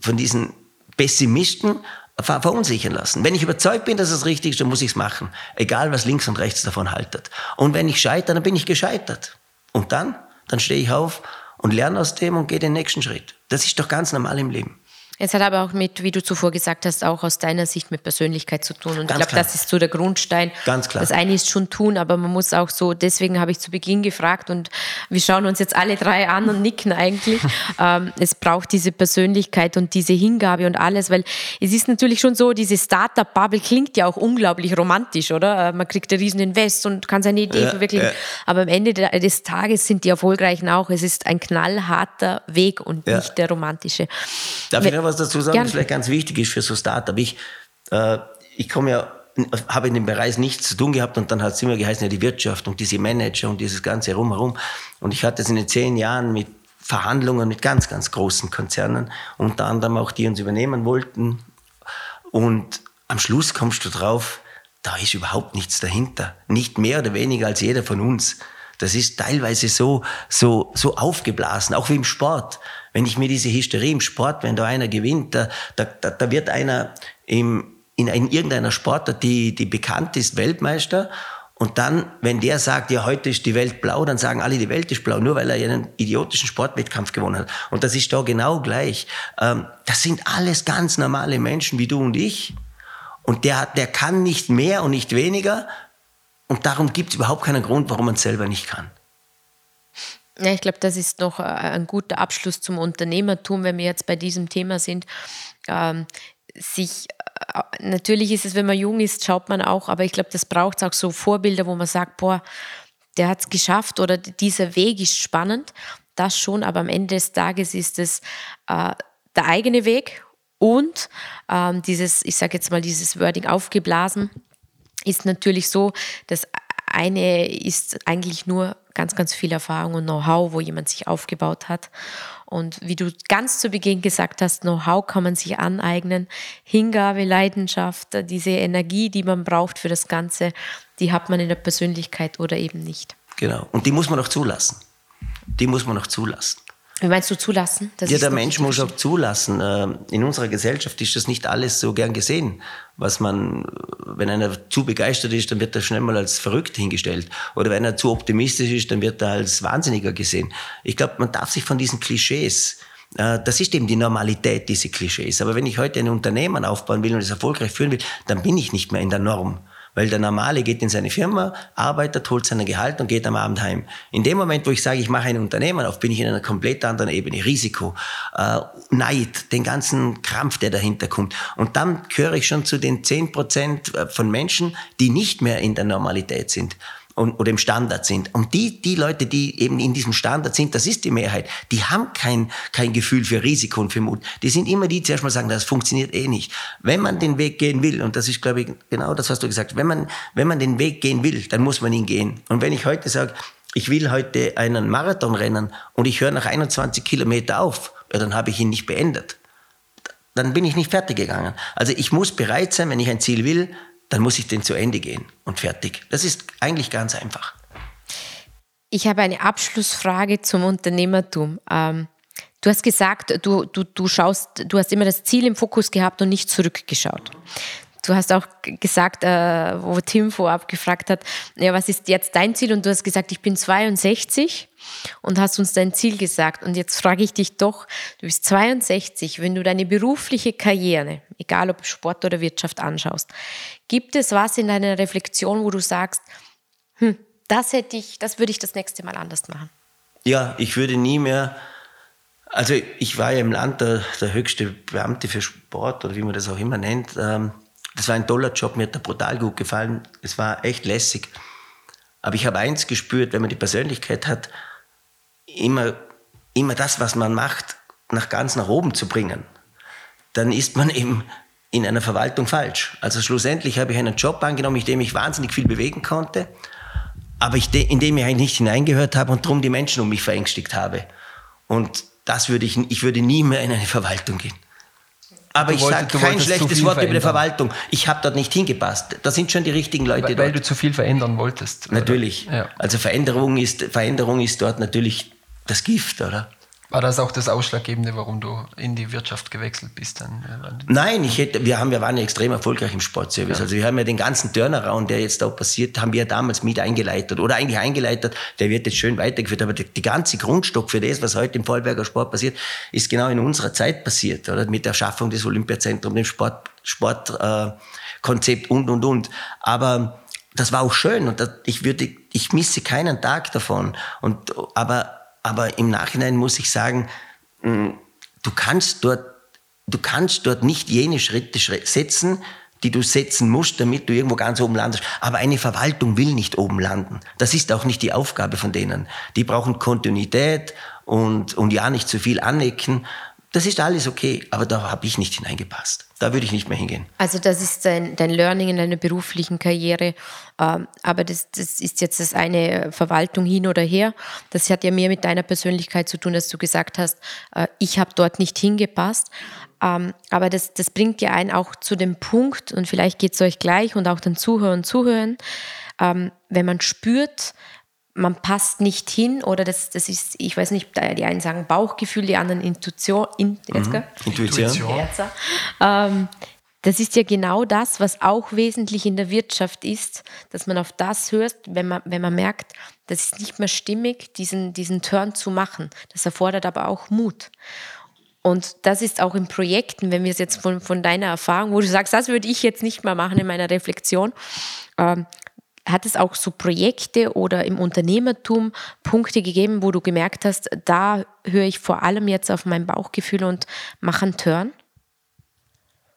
von diesen Pessimisten ver verunsichern lassen. Wenn ich überzeugt bin, dass es richtig ist, dann muss ich es machen. Egal, was links und rechts davon haltet. Und wenn ich scheitere, dann bin ich gescheitert. Und dann, dann stehe ich auf und lerne aus dem und gehe den nächsten Schritt. Das ist doch ganz normal im Leben. Es hat aber auch mit, wie du zuvor gesagt hast, auch aus deiner Sicht mit Persönlichkeit zu tun. Und Ganz ich glaube, das ist so der Grundstein. Ganz klar. Das eine ist schon tun, aber man muss auch so, deswegen habe ich zu Beginn gefragt und wir schauen uns jetzt alle drei an und nicken eigentlich. ähm, es braucht diese Persönlichkeit und diese Hingabe und alles, weil es ist natürlich schon so, diese Startup-Bubble klingt ja auch unglaublich romantisch, oder? Äh, man kriegt einen riesen Invest und kann seine Idee ja, verwirklichen. Ja. Aber am Ende des Tages sind die Erfolgreichen auch. Es ist ein knallharter Weg und ja. nicht der romantische. Darf ich was dazu sagen, was vielleicht ganz wichtig ist für so Startup. Ich, äh, ich komme ja habe in dem Bereich nichts zu tun gehabt und dann hat es immer geheißen, ja, die Wirtschaft und diese Manager und dieses ganze Rumherum. Und ich hatte es in den zehn Jahren mit Verhandlungen mit ganz, ganz großen Konzernen, unter anderem auch die uns übernehmen wollten. Und am Schluss kommst du drauf, da ist überhaupt nichts dahinter. Nicht mehr oder weniger als jeder von uns. Das ist teilweise so, so, so aufgeblasen, auch wie im Sport. Wenn ich mir diese Hysterie im Sport, wenn da einer gewinnt, da, da, da wird einer im, in, in irgendeiner Sportart, die, die bekannt ist, Weltmeister. Und dann, wenn der sagt, ja, heute ist die Welt blau, dann sagen alle, die Welt ist blau, nur weil er einen idiotischen Sportwettkampf gewonnen hat. Und das ist da genau gleich. Ähm, das sind alles ganz normale Menschen wie du und ich. Und der, der kann nicht mehr und nicht weniger. Und darum gibt es überhaupt keinen Grund, warum man es selber nicht kann. Ja, ich glaube, das ist noch äh, ein guter Abschluss zum Unternehmertum, wenn wir jetzt bei diesem Thema sind. Ähm, sich natürlich ist es, wenn man jung ist, schaut man auch, aber ich glaube, das braucht auch so Vorbilder, wo man sagt, boah, der hat es geschafft oder dieser Weg ist spannend. Das schon, aber am Ende des Tages ist es äh, der eigene Weg und ähm, dieses, ich sage jetzt mal, dieses Wording aufgeblasen ist natürlich so, das eine ist eigentlich nur ganz, ganz viel Erfahrung und Know-how, wo jemand sich aufgebaut hat. Und wie du ganz zu Beginn gesagt hast, Know-how kann man sich aneignen. Hingabe, Leidenschaft, diese Energie, die man braucht für das Ganze, die hat man in der Persönlichkeit oder eben nicht. Genau. Und die muss man auch zulassen. Die muss man auch zulassen. Wie meinst du zulassen? Das ja, der Mensch muss auch zulassen. Ähm, in unserer Gesellschaft ist das nicht alles so gern gesehen. Was man, wenn einer zu begeistert ist, dann wird er schnell mal als verrückt hingestellt. Oder wenn er zu optimistisch ist, dann wird er als Wahnsinniger gesehen. Ich glaube, man darf sich von diesen Klischees äh, das ist eben die Normalität, diese Klischees. Aber wenn ich heute ein Unternehmen aufbauen will und es erfolgreich führen will, dann bin ich nicht mehr in der Norm. Weil der Normale geht in seine Firma, arbeitet, holt sein Gehalt und geht am Abend heim. In dem Moment, wo ich sage, ich mache ein Unternehmen auf, bin ich in einer komplett anderen Ebene. Risiko, äh, Neid, den ganzen Krampf, der dahinter kommt. Und dann gehöre ich schon zu den 10 Prozent äh, von Menschen, die nicht mehr in der Normalität sind und, oder im Standard sind. Und die, die Leute, die eben in diesem Standard sind, das ist die Mehrheit, die haben kein, kein Gefühl für Risiko und für Mut. Die sind immer die, die zuerst mal sagen, das funktioniert eh nicht. Wenn man den Weg gehen will, und das ist, glaube ich, genau das, was du gesagt hast, wenn man, wenn man den Weg gehen will, dann muss man ihn gehen. Und wenn ich heute sage, ich will heute einen Marathon rennen und ich höre nach 21 Kilometer auf, ja, dann habe ich ihn nicht beendet. Dann bin ich nicht fertig gegangen. Also ich muss bereit sein, wenn ich ein Ziel will, dann muss ich den zu Ende gehen und fertig. Das ist eigentlich ganz einfach. Ich habe eine Abschlussfrage zum Unternehmertum. Ähm, du hast gesagt, du, du, du schaust, du hast immer das Ziel im Fokus gehabt und nicht zurückgeschaut. Du hast auch gesagt, äh, wo Tim vorab gefragt hat, ja, was ist jetzt dein Ziel? Und du hast gesagt, ich bin 62 und hast uns dein Ziel gesagt. Und jetzt frage ich dich doch, du bist 62, wenn du deine berufliche Karriere, egal ob Sport oder Wirtschaft anschaust, gibt es was in deiner Reflexion, wo du sagst, hm, das hätte ich, das würde ich das nächste Mal anders machen? Ja, ich würde nie mehr, also ich war ja im Land der, der höchste Beamte für Sport oder wie man das auch immer nennt. Ähm, das war ein toller Job, mir hat der brutal gut gefallen. Es war echt lässig. Aber ich habe eins gespürt, wenn man die Persönlichkeit hat, immer, immer das, was man macht, nach ganz nach oben zu bringen, dann ist man eben in einer Verwaltung falsch. Also schlussendlich habe ich einen Job angenommen, in dem ich wahnsinnig viel bewegen konnte, aber ich in dem ich eigentlich nicht hineingehört habe und darum die Menschen um mich verängstigt habe. Und das würde ich, ich würde nie mehr in eine Verwaltung gehen. Aber ich sage kein schlechtes Wort über die Verwaltung. Ich habe dort nicht hingepasst. Da sind schon die richtigen Leute weil, dort. Weil du zu viel verändern wolltest. Natürlich. Ja. Also Veränderung ist, Veränderung ist dort natürlich das Gift, oder? War das auch das Ausschlaggebende, warum du in die Wirtschaft gewechselt bist? Dann? Nein, ich hätte, wir, haben, wir waren ja extrem erfolgreich im Sportservice. Ja. Also wir haben ja den ganzen Turnaround, der jetzt da passiert, haben wir damals mit eingeleitet oder eigentlich eingeleitet. Der wird jetzt schön weitergeführt. Aber die, die ganze Grundstock für das, was heute im Vollberger Sport passiert, ist genau in unserer Zeit passiert. Oder? Mit der Schaffung des Olympiazentrums, dem Sport, Sportkonzept äh, und, und, und. Aber das war auch schön und das, ich würde, ich misse keinen Tag davon. Und, aber aber im Nachhinein muss ich sagen, mm, du kannst dort, du kannst dort nicht jene Schritte setzen, die du setzen musst, damit du irgendwo ganz oben landest. Aber eine Verwaltung will nicht oben landen. Das ist auch nicht die Aufgabe von denen. Die brauchen Kontinuität und, und ja, nicht zu viel anecken. Das ist alles okay, aber da habe ich nicht hineingepasst. Da würde ich nicht mehr hingehen. Also das ist dein, dein Learning in deiner beruflichen Karriere. Ähm, aber das, das ist jetzt das eine Verwaltung hin oder her. Das hat ja mehr mit deiner Persönlichkeit zu tun, dass du gesagt hast, äh, ich habe dort nicht hingepasst. Ähm, aber das, das bringt ja einen auch zu dem Punkt, und vielleicht geht es euch gleich und auch den Zuhörern zuhören, ähm, wenn man spürt, man passt nicht hin oder das, das ist, ich weiß nicht, die einen sagen Bauchgefühl, die anderen Intuition. In, mhm. Intuition. Ähm, das ist ja genau das, was auch wesentlich in der Wirtschaft ist, dass man auf das hört, wenn man, wenn man merkt, das ist nicht mehr stimmig, diesen, diesen Turn zu machen. Das erfordert aber auch Mut. Und das ist auch in Projekten, wenn wir es jetzt von, von deiner Erfahrung, wo du sagst, das würde ich jetzt nicht mehr machen in meiner Reflexion, ähm, hat es auch so Projekte oder im Unternehmertum Punkte gegeben, wo du gemerkt hast, da höre ich vor allem jetzt auf mein Bauchgefühl und mache einen Turn?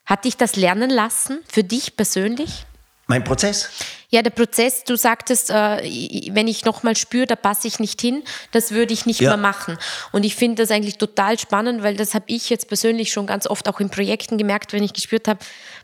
Hat dich das lernen lassen, für dich persönlich? Mein Prozess? Ja, der Prozess, du sagtest, äh, wenn ich nochmal spüre, da passe ich nicht hin, das würde ich nicht ja. mehr machen. Und ich finde das eigentlich total spannend, weil das habe ich jetzt persönlich schon ganz oft auch in Projekten gemerkt, wenn ich gespürt habe,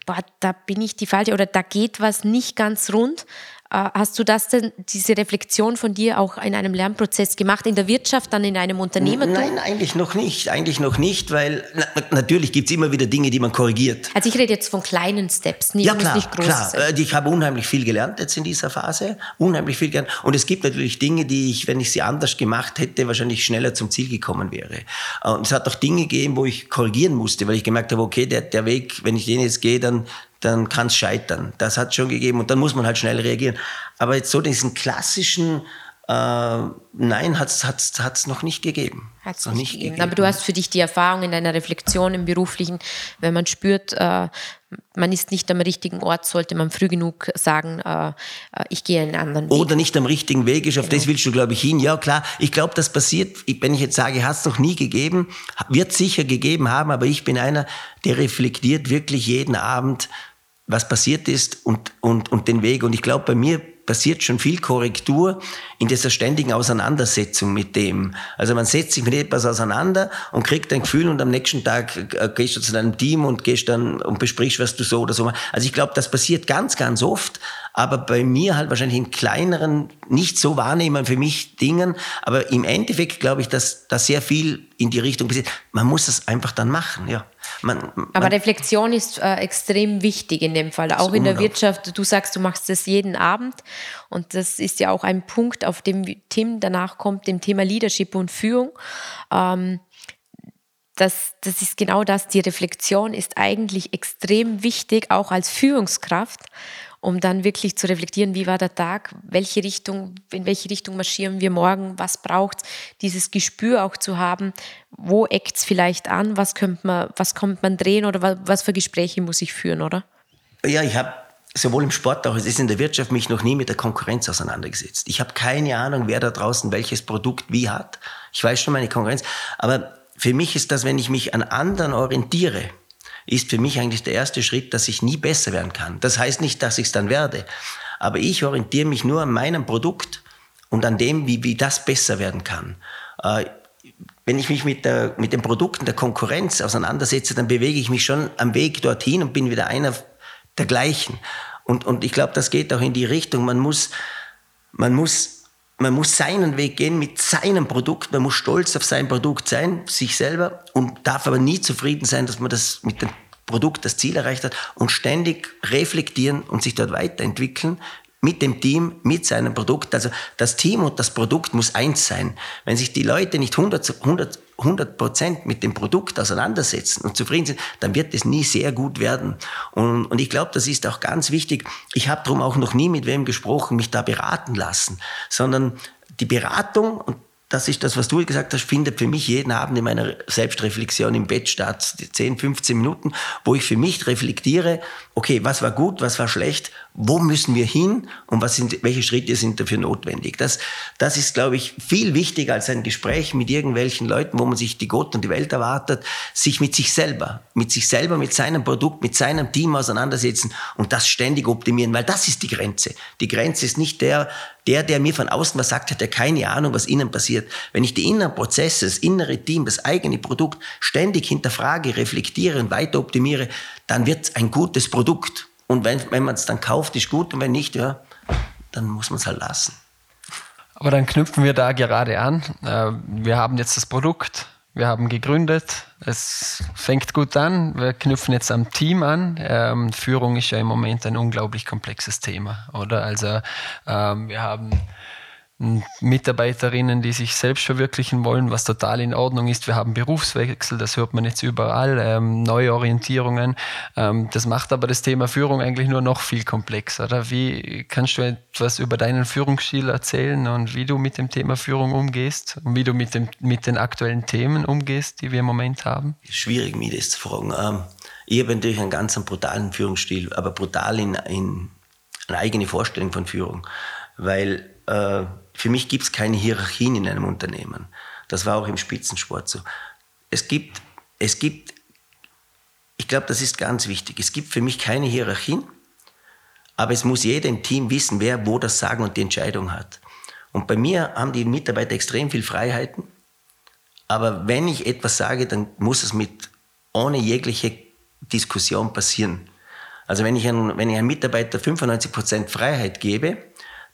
boah, da bin ich die falsche oder da geht was nicht ganz rund. Äh, hast du das denn, diese Reflexion von dir auch in einem Lernprozess gemacht, in der Wirtschaft, dann in einem Unternehmen? Nein, eigentlich noch nicht. Eigentlich noch nicht, weil na, natürlich gibt es immer wieder Dinge, die man korrigiert. Also ich rede jetzt von kleinen Steps, nicht, ja, klar, nicht groß klar. Sein. Äh, ich habe unheimlich viel gelernt jetzt in dieser Phase. Unheimlich viel gelernt. Und es gibt natürlich Dinge, die ich, wenn ich sie anders gemacht hätte, wahrscheinlich schneller zum Ziel gekommen wäre. Äh, und es hat auch Dinge gegeben, wo ich korrigieren musste, weil ich gemerkt habe, okay, der, der Weg, wenn ich den jetzt gehe, dann dann kann es scheitern. Das hat schon gegeben und dann muss man halt schnell reagieren. Aber jetzt so diesen klassischen äh, nein, hat es noch nicht gegeben. Hat's noch nicht gegeben. gegeben. Aber du hast für dich die Erfahrung in deiner Reflexion im Beruflichen, wenn man spürt, äh, man ist nicht am richtigen Ort, sollte man früh genug sagen, äh, äh ich gehe einen anderen Weg. Oder nicht am richtigen Weg ist, auf genau. das willst du, glaube ich, hin. Ja, klar, ich glaube, das passiert, wenn ich jetzt sage, hat es noch nie gegeben, wird sicher gegeben haben, aber ich bin einer, der reflektiert wirklich jeden Abend, was passiert ist und, und, und den Weg. Und ich glaube, bei mir passiert schon viel Korrektur in dieser ständigen Auseinandersetzung mit dem. Also man setzt sich mit etwas auseinander und kriegt ein Gefühl und am nächsten Tag äh, gehst du zu deinem Team und gehst dann und besprichst, was du so oder so machst. Also ich glaube, das passiert ganz, ganz oft, aber bei mir halt wahrscheinlich in kleineren, nicht so wahrnehmen für mich Dingen. Aber im Endeffekt glaube ich, dass da sehr viel in die Richtung passiert. Man muss es einfach dann machen, ja. Man, man Aber Reflexion ist äh, extrem wichtig in dem Fall, auch in der Wirtschaft. Du sagst, du machst das jeden Abend und das ist ja auch ein Punkt, auf dem Tim danach kommt, dem Thema Leadership und Führung. Ähm, das, das ist genau das, die Reflexion ist eigentlich extrem wichtig, auch als Führungskraft um dann wirklich zu reflektieren, wie war der Tag, welche Richtung, in welche Richtung marschieren wir morgen, was braucht dieses Gespür auch zu haben, wo eckt es vielleicht an, was könnte man, was kommt man drehen oder was, was für Gespräche muss ich führen, oder? Ja, ich habe sowohl im Sport als auch in der Wirtschaft mich noch nie mit der Konkurrenz auseinandergesetzt. Ich habe keine Ahnung, wer da draußen welches Produkt wie hat. Ich weiß schon meine Konkurrenz, aber für mich ist das, wenn ich mich an anderen orientiere, ist für mich eigentlich der erste Schritt, dass ich nie besser werden kann. Das heißt nicht, dass ich es dann werde, aber ich orientiere mich nur an meinem Produkt und an dem, wie, wie das besser werden kann. Äh, wenn ich mich mit, der, mit den Produkten der Konkurrenz auseinandersetze, dann bewege ich mich schon am Weg dorthin und bin wieder einer der gleichen. Und, und ich glaube, das geht auch in die Richtung, man muss, man muss man muss seinen Weg gehen mit seinem Produkt, man muss stolz auf sein Produkt sein, sich selber, und darf aber nie zufrieden sein, dass man das mit dem Produkt das Ziel erreicht hat und ständig reflektieren und sich dort weiterentwickeln mit dem Team, mit seinem Produkt. Also das Team und das Produkt muss eins sein. Wenn sich die Leute nicht 100, 100, 100 Prozent mit dem Produkt auseinandersetzen und zufrieden sind, dann wird es nie sehr gut werden. Und, und ich glaube, das ist auch ganz wichtig. Ich habe darum auch noch nie mit wem gesprochen, mich da beraten lassen, sondern die Beratung, und das ist das, was du gesagt hast, findet für mich jeden Abend in meiner Selbstreflexion im Bett statt. 10, 15 Minuten, wo ich für mich reflektiere, okay, was war gut, was war schlecht, wo müssen wir hin und was sind, welche Schritte sind dafür notwendig. Das, das ist, glaube ich, viel wichtiger als ein Gespräch mit irgendwelchen Leuten, wo man sich die Gott und die Welt erwartet, sich mit sich selber, mit sich selber, mit seinem Produkt, mit seinem Team auseinandersetzen und das ständig optimieren, weil das ist die Grenze. Die Grenze ist nicht der, der, der mir von außen was sagt, hat ja keine Ahnung, was innen passiert. Wenn ich die inneren Prozesse, das innere Team, das eigene Produkt ständig hinterfrage, reflektiere und weiter optimiere, dann wird es ein gutes Produkt. Und wenn, wenn man es dann kauft, ist gut und wenn nicht, ja, dann muss man es halt lassen. Aber dann knüpfen wir da gerade an. Äh, wir haben jetzt das Produkt, wir haben gegründet, es fängt gut an, wir knüpfen jetzt am Team an. Ähm, Führung ist ja im Moment ein unglaublich komplexes Thema, oder? Also ähm, wir haben Mitarbeiterinnen, die sich selbst verwirklichen wollen, was total in Ordnung ist. Wir haben Berufswechsel, das hört man jetzt überall, ähm, Neuorientierungen. Ähm, das macht aber das Thema Führung eigentlich nur noch viel komplexer. Oder? Wie kannst du etwas über deinen Führungsstil erzählen und wie du mit dem Thema Führung umgehst und wie du mit, dem, mit den aktuellen Themen umgehst, die wir im Moment haben? Schwierig, mir das zu fragen. Ähm, ich habe natürlich einen ganz brutalen Führungsstil, aber brutal in, in eine eigene Vorstellung von Führung, weil äh, für mich gibt es keine Hierarchien in einem Unternehmen. Das war auch im Spitzensport so. Es gibt, es gibt, ich glaube, das ist ganz wichtig. Es gibt für mich keine Hierarchien, aber es muss jeder im Team wissen, wer wo das Sagen und die Entscheidung hat. Und bei mir haben die Mitarbeiter extrem viel Freiheiten. Aber wenn ich etwas sage, dann muss es mit ohne jegliche Diskussion passieren. Also wenn ich, ein, wenn ich einem Mitarbeiter 95% Freiheit gebe,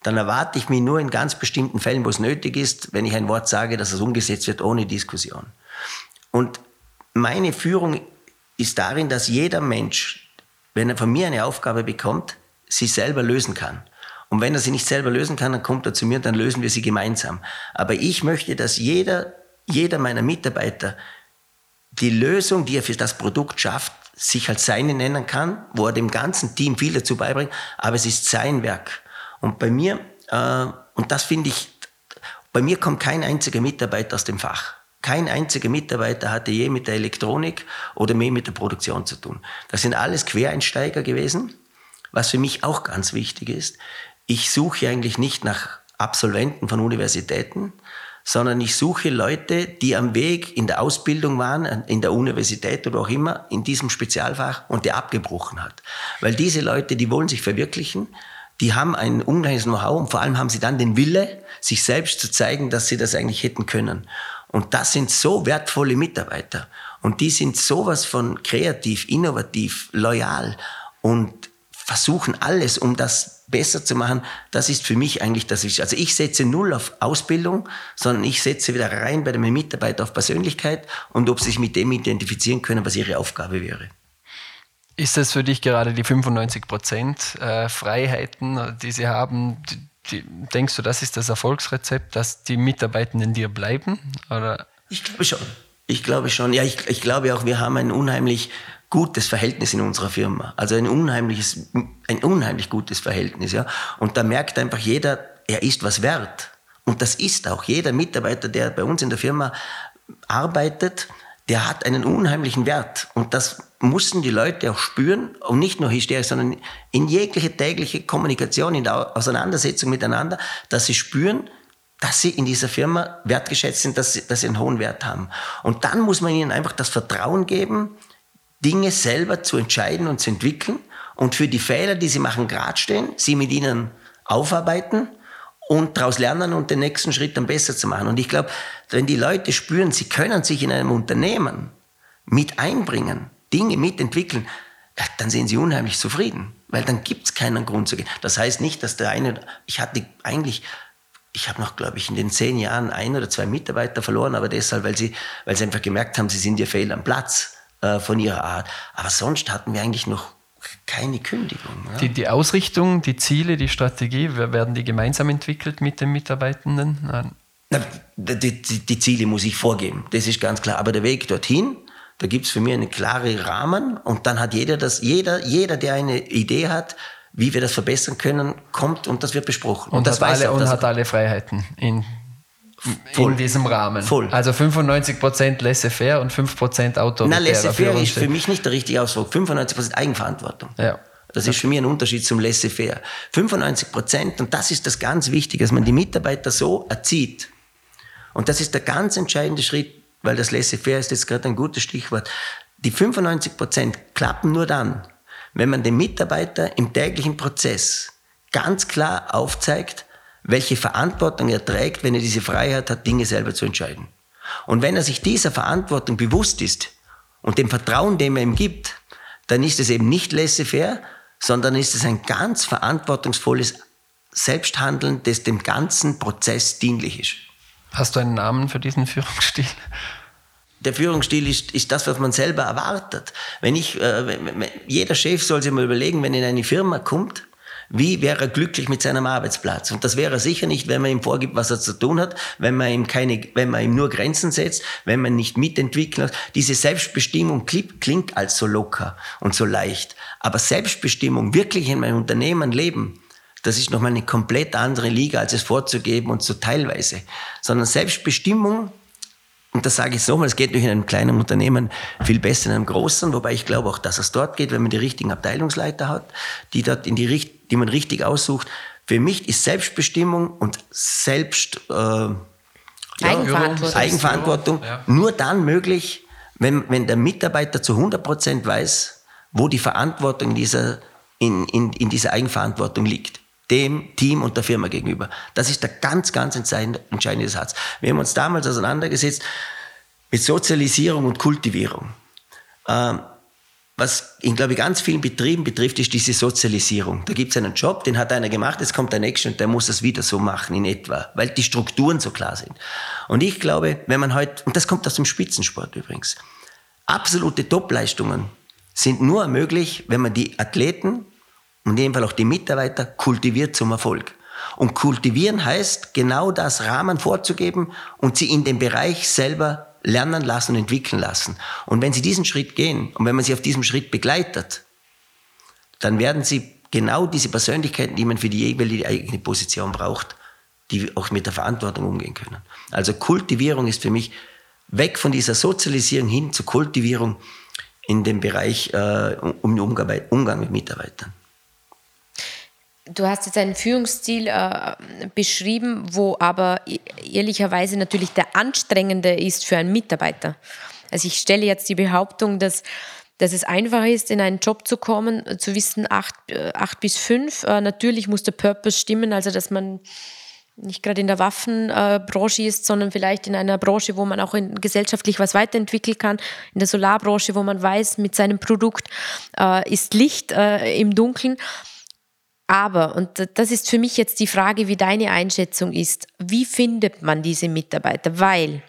dann erwarte ich mir nur in ganz bestimmten Fällen, wo es nötig ist, wenn ich ein Wort sage, dass es umgesetzt wird ohne Diskussion. Und meine Führung ist darin, dass jeder Mensch, wenn er von mir eine Aufgabe bekommt, sie selber lösen kann. Und wenn er sie nicht selber lösen kann, dann kommt er zu mir und dann lösen wir sie gemeinsam. Aber ich möchte, dass jeder, jeder meiner Mitarbeiter die Lösung, die er für das Produkt schafft, sich als seine nennen kann, wo er dem ganzen Team viel dazu beibringt, aber es ist sein Werk. Und bei mir, äh, und das finde ich, bei mir kommt kein einziger Mitarbeiter aus dem Fach. Kein einziger Mitarbeiter hatte je mit der Elektronik oder mehr mit der Produktion zu tun. Das sind alles Quereinsteiger gewesen, was für mich auch ganz wichtig ist. Ich suche eigentlich nicht nach Absolventen von Universitäten, sondern ich suche Leute, die am Weg in der Ausbildung waren, in der Universität oder auch immer, in diesem Spezialfach und der abgebrochen hat. Weil diese Leute, die wollen sich verwirklichen, die haben ein unglaubliches Know-how und vor allem haben sie dann den Wille, sich selbst zu zeigen, dass sie das eigentlich hätten können. Und das sind so wertvolle Mitarbeiter. Und die sind sowas von kreativ, innovativ, loyal und versuchen alles, um das besser zu machen. Das ist für mich eigentlich das Wichtigste. Also ich setze null auf Ausbildung, sondern ich setze wieder rein bei den Mitarbeitern auf Persönlichkeit und ob sie sich mit dem identifizieren können, was ihre Aufgabe wäre. Ist das für dich gerade die 95 Prozent äh, Freiheiten, die sie haben? Die, die, denkst du, das ist das Erfolgsrezept, dass die Mitarbeitenden dir bleiben? Oder? Ich glaube schon. Ich glaube schon. Ja, ich, ich glaube auch, wir haben ein unheimlich gutes Verhältnis in unserer Firma. Also ein unheimliches, ein unheimlich gutes Verhältnis, ja. Und da merkt einfach jeder, er ist was wert. Und das ist auch jeder Mitarbeiter, der bei uns in der Firma arbeitet, der hat einen unheimlichen Wert. Und das mussten die Leute auch spüren und nicht nur hysterisch, sondern in jegliche tägliche Kommunikation, in der Auseinandersetzung miteinander, dass sie spüren, dass sie in dieser Firma wertgeschätzt sind, dass sie, dass sie einen hohen Wert haben. Und dann muss man ihnen einfach das Vertrauen geben, Dinge selber zu entscheiden und zu entwickeln und für die Fehler, die sie machen, gerade stehen, sie mit ihnen aufarbeiten und daraus lernen und den nächsten Schritt dann besser zu machen. Und ich glaube, wenn die Leute spüren, sie können sich in einem Unternehmen mit einbringen, Dinge mitentwickeln, dann sind sie unheimlich zufrieden, weil dann gibt es keinen Grund zu gehen. Das heißt nicht, dass der eine, ich hatte eigentlich, ich habe noch, glaube ich, in den zehn Jahren ein oder zwei Mitarbeiter verloren, aber deshalb, weil sie, weil sie einfach gemerkt haben, sie sind ja fehl am Platz äh, von ihrer Art. Aber sonst hatten wir eigentlich noch keine Kündigung. Ja. Die, die Ausrichtung, die Ziele, die Strategie, werden die gemeinsam entwickelt mit den Mitarbeitenden? Nein. Die, die, die, Ziele muss ich vorgeben, das ist ganz klar. Aber der Weg dorthin, da gibt es für mich einen klaren Rahmen und dann hat jeder das, jeder, jeder, der eine Idee hat, wie wir das verbessern können, kommt und das wird besprochen. Und, und das weiß alle, und hat alle Freiheiten in, Voll. in diesem Rahmen. Voll. Also 95% laissez-faire und 5% autoritär. Na, laissez-faire ist für mich nicht der richtige Ausdruck. 95% Eigenverantwortung. Ja. Das ist für mich ein Unterschied zum Laissez-faire. 95 Prozent, und das ist das ganz Wichtige, dass man die Mitarbeiter so erzieht. Und das ist der ganz entscheidende Schritt, weil das Laissez-faire ist jetzt gerade ein gutes Stichwort. Die 95 Prozent klappen nur dann, wenn man dem Mitarbeiter im täglichen Prozess ganz klar aufzeigt, welche Verantwortung er trägt, wenn er diese Freiheit hat, Dinge selber zu entscheiden. Und wenn er sich dieser Verantwortung bewusst ist und dem Vertrauen, dem er ihm gibt, dann ist es eben nicht laissez-faire, sondern ist es ein ganz verantwortungsvolles Selbsthandeln, das dem ganzen Prozess dienlich ist. Hast du einen Namen für diesen Führungsstil? Der Führungsstil ist, ist das, was man selber erwartet. Wenn ich, äh, jeder Chef soll sich mal überlegen, wenn er in eine Firma kommt, wie wäre er glücklich mit seinem Arbeitsplatz? Und das wäre er sicher nicht, wenn man ihm vorgibt, was er zu tun hat, wenn man ihm keine, wenn man ihm nur Grenzen setzt, wenn man nicht mitentwickeln lässt. Diese Selbstbestimmung klingt als so locker und so leicht. Aber Selbstbestimmung wirklich in meinem Unternehmen leben, das ist nochmal eine komplett andere Liga, als es vorzugeben und so teilweise. Sondern Selbstbestimmung und das sage ich so es geht durch in einem kleinen Unternehmen viel besser in einem großen, wobei ich glaube auch, dass es dort geht, wenn man die richtigen Abteilungsleiter hat, die dort in die, die man richtig aussucht. Für mich ist Selbstbestimmung und Selbst, äh, Eigenverantwortung, Eigenverantwortung ja. nur dann möglich, wenn, wenn der Mitarbeiter zu 100 Prozent weiß, wo die Verantwortung in dieser, in, in, in dieser Eigenverantwortung liegt dem Team und der Firma gegenüber. Das ist der ganz, ganz entscheidende, entscheidende Satz. Wir haben uns damals auseinandergesetzt mit Sozialisierung und Kultivierung. Ähm, was in, glaube ich, ganz vielen Betrieben betrifft, ist diese Sozialisierung. Da gibt es einen Job, den hat einer gemacht, jetzt kommt der nächste und der muss das wieder so machen in etwa, weil die Strukturen so klar sind. Und ich glaube, wenn man heute, und das kommt aus dem Spitzensport übrigens, absolute Topleistungen sind nur möglich, wenn man die Athleten und in dem Fall auch die Mitarbeiter kultiviert zum Erfolg. Und kultivieren heißt, genau das Rahmen vorzugeben und sie in dem Bereich selber lernen lassen und entwickeln lassen. Und wenn sie diesen Schritt gehen und wenn man sie auf diesem Schritt begleitet, dann werden sie genau diese Persönlichkeiten, die man für die jeweilige eigene Position braucht, die auch mit der Verantwortung umgehen können. Also Kultivierung ist für mich weg von dieser Sozialisierung hin zur Kultivierung in dem Bereich äh, um den Umgang mit Mitarbeitern. Du hast jetzt einen Führungsstil äh, beschrieben, wo aber e-, ehrlicherweise natürlich der anstrengende ist für einen Mitarbeiter. Also ich stelle jetzt die Behauptung, dass, dass es einfach ist, in einen Job zu kommen, zu wissen, acht, äh, acht bis fünf. Äh, natürlich muss der Purpose stimmen, also dass man nicht gerade in der Waffenbranche ist, sondern vielleicht in einer Branche, wo man auch in, gesellschaftlich was weiterentwickeln kann. In der Solarbranche, wo man weiß, mit seinem Produkt äh, ist Licht äh, im Dunkeln. Aber, und das ist für mich jetzt die Frage, wie deine Einschätzung ist, wie findet man diese Mitarbeiter? Weil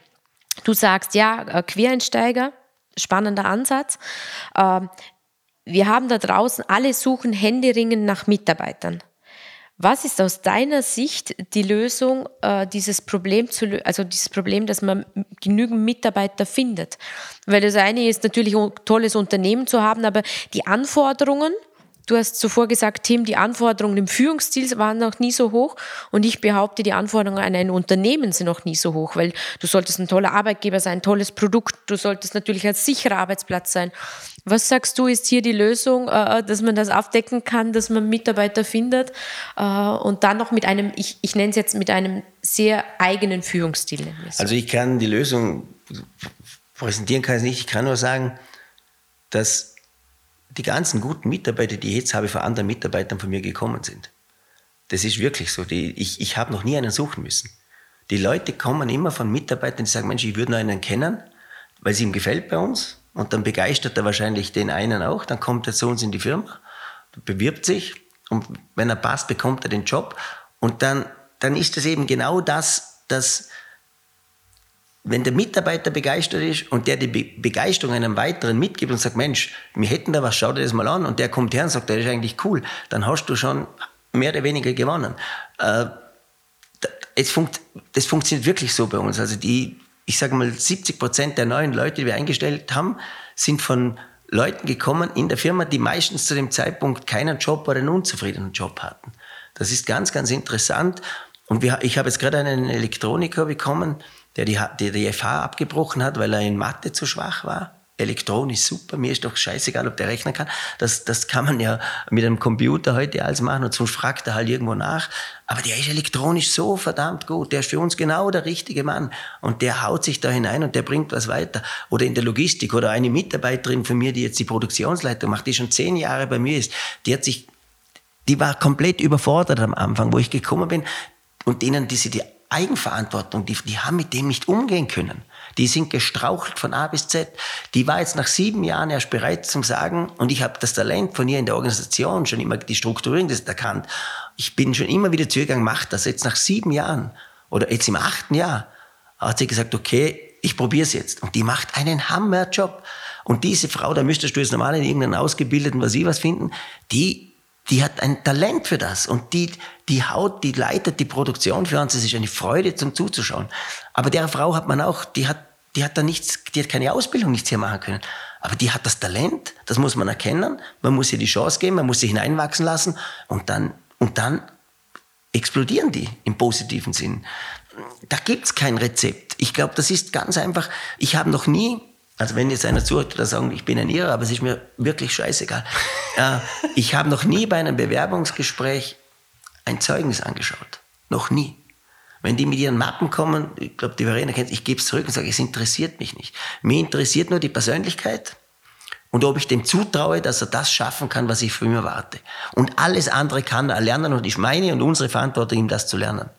du sagst, ja, äh, Quereinsteiger, spannender Ansatz. Ähm, wir haben da draußen, alle suchen händeringend nach Mitarbeitern. Was ist aus deiner Sicht die Lösung, äh, dieses Problem zu, also dieses Problem, dass man genügend Mitarbeiter findet? Weil das eine ist natürlich ein tolles Unternehmen zu haben, aber die Anforderungen Du hast zuvor gesagt, Tim, die Anforderungen im Führungsstil waren noch nie so hoch und ich behaupte, die Anforderungen an ein Unternehmen sind noch nie so hoch, weil du solltest ein toller Arbeitgeber sein, ein tolles Produkt, du solltest natürlich ein sicherer Arbeitsplatz sein. Was sagst du, ist hier die Lösung, äh, dass man das aufdecken kann, dass man Mitarbeiter findet äh, und dann noch mit einem, ich, ich nenne es jetzt mit einem sehr eigenen Führungsstil? Also ich kann die Lösung präsentieren, kann es nicht, ich kann nur sagen, dass die ganzen guten Mitarbeiter, die ich jetzt habe, von anderen Mitarbeitern von mir gekommen sind. Das ist wirklich so. Die, ich ich habe noch nie einen suchen müssen. Die Leute kommen immer von Mitarbeitern, die sagen, Mensch, ich würde noch einen kennen, weil es ihm gefällt bei uns. Und dann begeistert er wahrscheinlich den einen auch. Dann kommt er zu uns in die Firma, bewirbt sich und wenn er passt, bekommt er den Job. Und dann, dann ist das eben genau das, dass wenn der Mitarbeiter begeistert ist und der die Be Begeisterung einem weiteren mitgibt und sagt, Mensch, wir hätten da was, schau dir das mal an, und der kommt her und sagt, das ist eigentlich cool, dann hast du schon mehr oder weniger gewonnen. Äh, es funkt, das funktioniert wirklich so bei uns. Also die, ich sage mal, 70 Prozent der neuen Leute, die wir eingestellt haben, sind von Leuten gekommen in der Firma, die meistens zu dem Zeitpunkt keinen Job oder einen unzufriedenen Job hatten. Das ist ganz, ganz interessant. Und wir, ich habe jetzt gerade einen Elektroniker bekommen, der die, die, die FH abgebrochen hat, weil er in Mathe zu schwach war. elektronisch super, mir ist doch scheißegal, ob der rechnen kann. Das, das kann man ja mit einem Computer heute alles machen und sonst fragt er halt irgendwo nach. Aber der ist elektronisch so verdammt gut. Der ist für uns genau der richtige Mann. Und der haut sich da hinein und der bringt was weiter. Oder in der Logistik oder eine Mitarbeiterin von mir, die jetzt die Produktionsleitung macht, die schon zehn Jahre bei mir ist, die hat sich, die war komplett überfordert am Anfang, wo ich gekommen bin und denen diese die Eigenverantwortung, die, die haben mit dem nicht umgehen können. Die sind gestrauchelt von A bis Z. Die war jetzt nach sieben Jahren erst bereit zum Sagen, und ich habe das Talent von ihr in der Organisation schon immer, die Strukturierung das erkannt. Ich bin schon immer wieder zugegangen, mach das. Jetzt nach sieben Jahren oder jetzt im achten Jahr hat sie gesagt, okay, ich probiere es jetzt. Und die macht einen Hammerjob. Und diese Frau, da müsstest du jetzt normal in irgendeinen Ausgebildeten, was sie was finden, die die hat ein Talent für das und die, die haut, die leitet die Produktion für uns. Es ist eine Freude zum Zuzuschauen. Aber der Frau hat man auch, die hat, die hat da nichts, die hat keine Ausbildung, nichts hier machen können. Aber die hat das Talent, das muss man erkennen. Man muss ihr die Chance geben, man muss sie hineinwachsen lassen und dann, und dann explodieren die im positiven Sinn. Da gibt's kein Rezept. Ich glaube, das ist ganz einfach. Ich habe noch nie also wenn jetzt einer zuhört, oder sagen, ich bin ein Irrer, aber es ist mir wirklich scheißegal. äh, ich habe noch nie bei einem Bewerbungsgespräch ein Zeugnis angeschaut. Noch nie. Wenn die mit ihren Mappen kommen, ich glaube, die Verena kennt ich gebe es zurück und sage, es interessiert mich nicht. Mir interessiert nur die Persönlichkeit und ob ich dem zutraue, dass er das schaffen kann, was ich von ihm erwarte. Und alles andere kann er lernen und ich meine und unsere Verantwortung, ihm das zu lernen.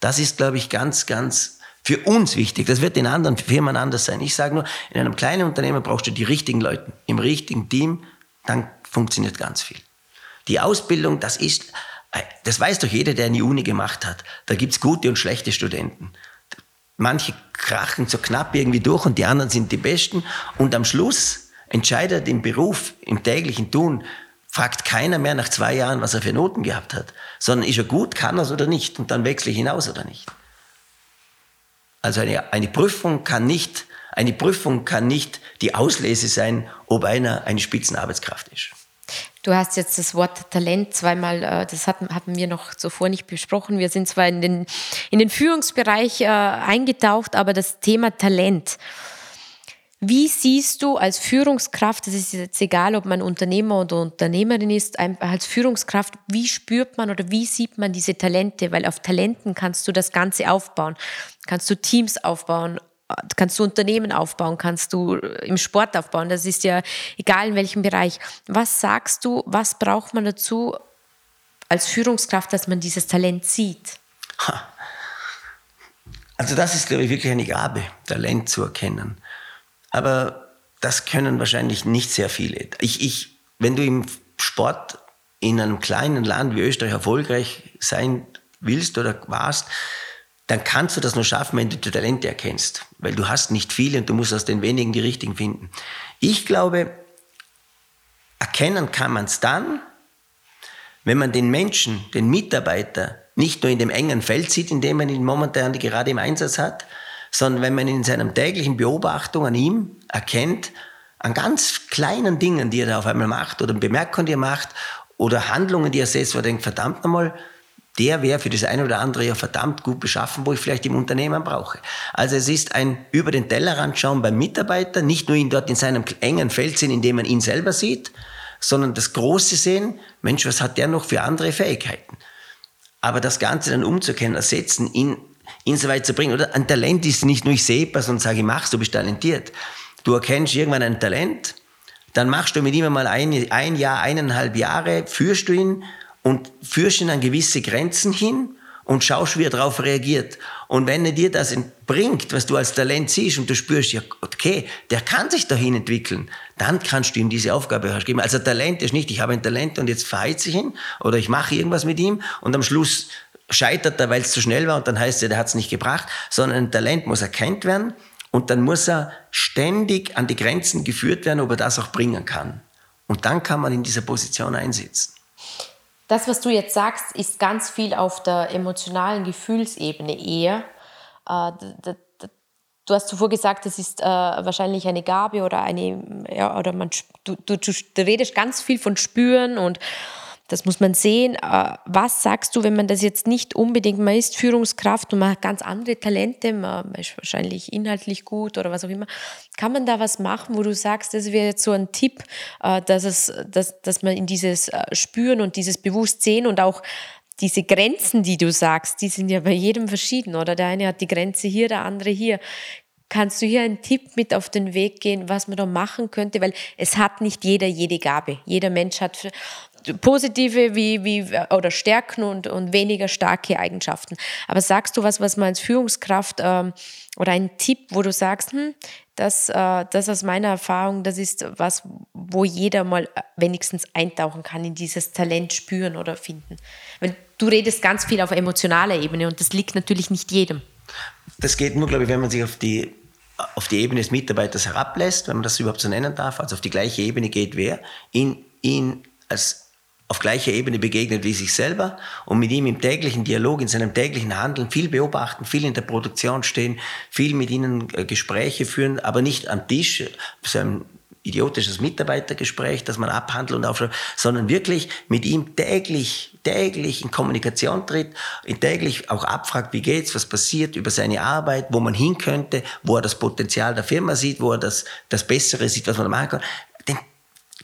Das ist, glaube ich, ganz, ganz für uns wichtig. Das wird in anderen Firmen anders sein. Ich sage nur, in einem kleinen Unternehmen brauchst du die richtigen Leute im richtigen Team, dann funktioniert ganz viel. Die Ausbildung, das ist, das weiß doch jeder, der eine Uni gemacht hat. Da gibt's gute und schlechte Studenten. Manche krachen so knapp irgendwie durch und die anderen sind die Besten. Und am Schluss entscheidet im Beruf, im täglichen Tun, fragt keiner mehr nach zwei Jahren, was er für Noten gehabt hat, sondern ist er gut, kann er es oder nicht und dann wechsle ich hinaus oder nicht. Also eine, eine Prüfung kann nicht, eine Prüfung kann nicht die Auslese sein, ob einer eine Spitzenarbeitskraft ist. Du hast jetzt das Wort Talent zweimal, äh, das hatten, wir noch zuvor nicht besprochen. Wir sind zwar in den, in den Führungsbereich äh, eingetaucht, aber das Thema Talent. Wie siehst du als Führungskraft, das ist jetzt egal, ob man Unternehmer oder Unternehmerin ist, als Führungskraft, wie spürt man oder wie sieht man diese Talente? Weil auf Talenten kannst du das Ganze aufbauen. Kannst du Teams aufbauen, kannst du Unternehmen aufbauen, kannst du im Sport aufbauen. Das ist ja egal in welchem Bereich. Was sagst du, was braucht man dazu als Führungskraft, dass man dieses Talent sieht? Also das ist, glaube ich, wirklich eine Gabe, Talent zu erkennen. Aber das können wahrscheinlich nicht sehr viele. Ich, ich, wenn du im Sport in einem kleinen Land wie Österreich erfolgreich sein willst oder warst, dann kannst du das nur schaffen, wenn du die Talente erkennst. Weil du hast nicht viele und du musst aus den wenigen die richtigen finden. Ich glaube, erkennen kann man es dann, wenn man den Menschen, den Mitarbeiter, nicht nur in dem engen Feld sieht, in dem man ihn momentan gerade im Einsatz hat, sondern wenn man in seinem täglichen Beobachtung an ihm erkennt, an ganz kleinen Dingen, die er da auf einmal macht oder Bemerkungen, die er macht oder Handlungen, die er setzt, wo er denkt, verdammt nochmal, der wäre für das eine oder andere ja verdammt gut beschaffen, wo ich vielleicht im Unternehmen brauche. Also es ist ein über den Tellerrand schauen beim Mitarbeiter, nicht nur ihn dort in seinem engen Feld sehen, in dem man ihn selber sieht, sondern das Große sehen, Mensch, was hat der noch für andere Fähigkeiten? Aber das Ganze dann umzukehren, ersetzen, ihn ihn so weit zu bringen. Oder ein Talent ist nicht nur, ich sehe etwas und sage, mach's, du bist talentiert. Du erkennst irgendwann ein Talent, dann machst du mit ihm einmal ein, ein Jahr, eineinhalb Jahre, führst du ihn und führst ihn an gewisse Grenzen hin und schaust, wie er darauf reagiert. Und wenn er dir das bringt, was du als Talent siehst und du spürst, ja, okay, der kann sich dahin entwickeln, dann kannst du ihm diese Aufgabe geben. Also Talent ist nicht, ich habe ein Talent und jetzt verheize ich ihn oder ich mache irgendwas mit ihm und am Schluss scheitert er, weil es zu schnell war und dann heißt es, der hat es nicht gebracht, sondern ein Talent muss erkannt werden und dann muss er ständig an die Grenzen geführt werden, ob er das auch bringen kann. Und dann kann man in dieser Position einsitzen. Das, was du jetzt sagst, ist ganz viel auf der emotionalen Gefühlsebene eher. Äh, du hast zuvor gesagt, das ist äh, wahrscheinlich eine Gabe oder eine, ja, oder man, du, du, du redest ganz viel von Spüren und das muss man sehen. Äh, was sagst du, wenn man das jetzt nicht unbedingt, man ist Führungskraft und man hat ganz andere Talente, man ist wahrscheinlich inhaltlich gut oder was auch immer. Kann man da was machen, wo du sagst, das wäre jetzt so ein Tipp, äh, dass, es, dass, dass man in dieses äh, Spüren und dieses Bewusstsein und auch diese Grenzen, die du sagst, die sind ja bei jedem verschieden, oder? Der eine hat die Grenze hier, der andere hier. Kannst du hier einen Tipp mit auf den Weg gehen, was man da machen könnte? Weil es hat nicht jeder jede Gabe. Jeder Mensch hat positive wie, wie, oder Stärken und, und weniger starke Eigenschaften. Aber sagst du was, was man als Führungskraft ähm, oder ein Tipp, wo du sagst, hm, das, äh, das aus meiner Erfahrung, das ist was, wo jeder mal wenigstens eintauchen kann, in dieses Talent spüren oder finden. Weil du redest ganz viel auf emotionaler Ebene und das liegt natürlich nicht jedem. Das geht nur, glaube ich, wenn man sich auf die, auf die Ebene des Mitarbeiters herablässt, wenn man das überhaupt so nennen darf, also auf die gleiche Ebene geht, wer ihn, ihn als auf gleicher Ebene begegnet wie sich selber und mit ihm im täglichen Dialog, in seinem täglichen Handeln viel beobachten, viel in der Produktion stehen, viel mit ihnen äh, Gespräche führen, aber nicht am Tisch, so ein idiotisches Mitarbeitergespräch, das man abhandelt und aufschreibt, sondern wirklich mit ihm täglich, täglich in Kommunikation tritt, täglich auch abfragt, wie geht's, was passiert über seine Arbeit, wo man hin könnte, wo er das Potenzial der Firma sieht, wo er das, das Bessere sieht, was man machen kann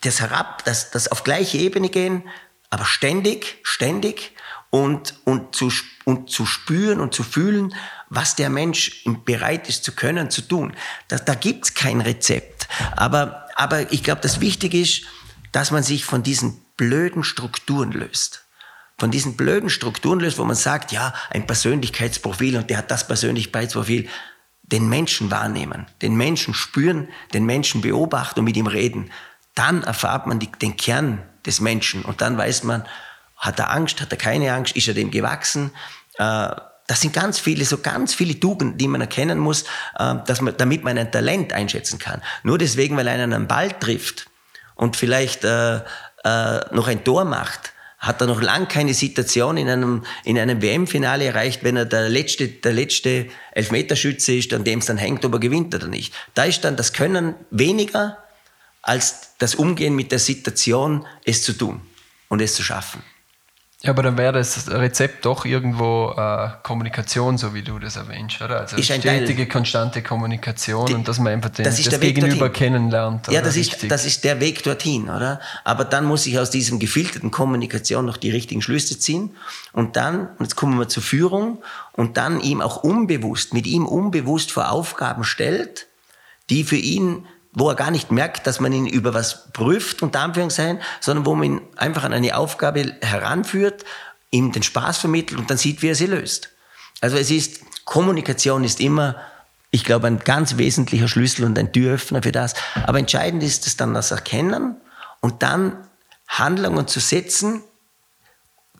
das herab, das, das auf gleiche Ebene gehen, aber ständig, ständig und, und, zu, und zu spüren und zu fühlen, was der Mensch bereit ist zu können, zu tun. Da, da gibt's kein Rezept. Aber, aber ich glaube, das Wichtige ist, dass man sich von diesen blöden Strukturen löst. Von diesen blöden Strukturen löst, wo man sagt, ja, ein Persönlichkeitsprofil und der hat das Persönlichkeitsprofil. Den Menschen wahrnehmen, den Menschen spüren, den Menschen beobachten und mit ihm reden dann erfahrt man die, den Kern des Menschen und dann weiß man, hat er Angst, hat er keine Angst, ist er dem gewachsen. Äh, das sind ganz viele, so ganz viele Tugenden, die man erkennen muss, äh, dass man, damit man ein Talent einschätzen kann. Nur deswegen, weil einer einen Ball trifft und vielleicht äh, noch ein Tor macht, hat er noch lang keine Situation in einem, in einem WM-Finale erreicht, wenn er der letzte, der letzte Elfmeterschütze ist, an dem es dann hängt, ob er gewinnt oder nicht. Da ist dann das Können weniger als das Umgehen mit der Situation, es zu tun und es zu schaffen. Ja, aber dann wäre das Rezept doch irgendwo äh, Kommunikation, so wie du das erwähnst, oder? Also ist stetige, Teil, konstante Kommunikation die, und dass man einfach den, das, das Gegenüber kennenlernt. Ja, das ist, das ist der Weg dorthin, oder? Aber dann muss ich aus diesem gefilterten Kommunikation noch die richtigen Schlüsse ziehen und dann, und jetzt kommen wir zur Führung, und dann ihm auch unbewusst, mit ihm unbewusst vor Aufgaben stellt, die für ihn wo er gar nicht merkt, dass man ihn über was prüft, unter Anführungszeichen, sondern wo man ihn einfach an eine Aufgabe heranführt, ihm den Spaß vermittelt und dann sieht, wie er sie löst. Also es ist, Kommunikation ist immer, ich glaube, ein ganz wesentlicher Schlüssel und ein Türöffner für das. Aber entscheidend ist es dann das Erkennen und dann Handlungen zu setzen,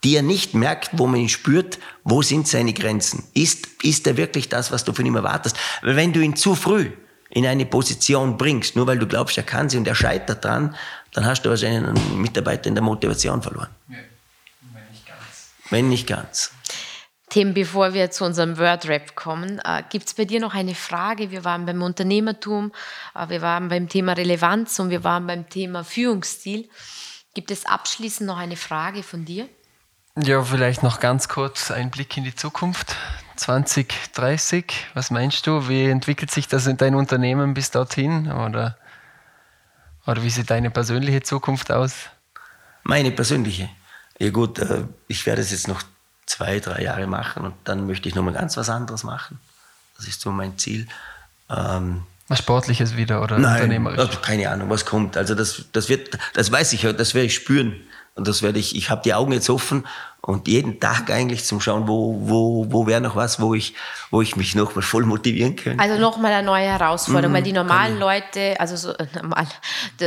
die er nicht merkt, wo man ihn spürt, wo sind seine Grenzen? Ist, ist er wirklich das, was du von ihm erwartest? Weil wenn du ihn zu früh in eine Position bringst, nur weil du glaubst, er kann sie und er scheitert dran, dann hast du wahrscheinlich einen Mitarbeiter in der Motivation verloren. Ja, wenn nicht ganz. Wenn nicht ganz. Tim, bevor wir zu unserem Word-Rap kommen, äh, gibt es bei dir noch eine Frage? Wir waren beim Unternehmertum, äh, wir waren beim Thema Relevanz und wir waren beim Thema Führungsstil. Gibt es abschließend noch eine Frage von dir? Ja, vielleicht noch ganz kurz ein Blick in die Zukunft. 2030, was meinst du? Wie entwickelt sich das in dein Unternehmen bis dorthin? Oder, oder wie sieht deine persönliche Zukunft aus? Meine persönliche? Ja gut, äh, ich werde es jetzt noch zwei, drei Jahre machen und dann möchte ich nochmal ganz was anderes machen. Das ist so mein Ziel. Ähm, was Sportliches wieder oder Nein, unternehmerisch? Also keine Ahnung, was kommt. Also das, das wird, das weiß ich, das werde ich spüren. Und das werde ich, ich habe die Augen jetzt offen und jeden Tag eigentlich zum Schauen, wo, wo, wo wäre noch was, wo ich, wo ich mich nochmal voll motivieren könnte. Also nochmal eine neue Herausforderung, mhm, weil die normalen Leute, also so äh, normal,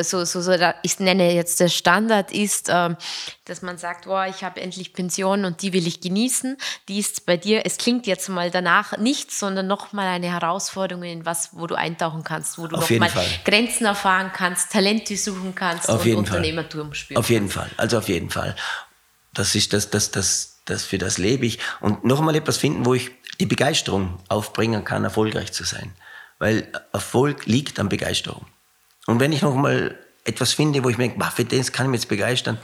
so, so, so, ich nenne jetzt der Standard ist, äh, dass man sagt, boah, ich habe endlich Pension und die will ich genießen. Die ist bei dir, es klingt jetzt mal danach nichts, sondern nochmal eine Herausforderung in was, wo du eintauchen kannst, wo du nochmal Grenzen erfahren kannst, Talente suchen kannst auf und Unternehmertum spüren Auf jeden Fall, also auf jeden Fall. Das ist das, das, das, das, für das lebe ich. Und noch einmal etwas finden, wo ich die Begeisterung aufbringen kann, erfolgreich zu sein. Weil Erfolg liegt an Begeisterung. Und wenn ich noch mal etwas finde, wo ich mir denke, für das kann ich mich jetzt begeistern,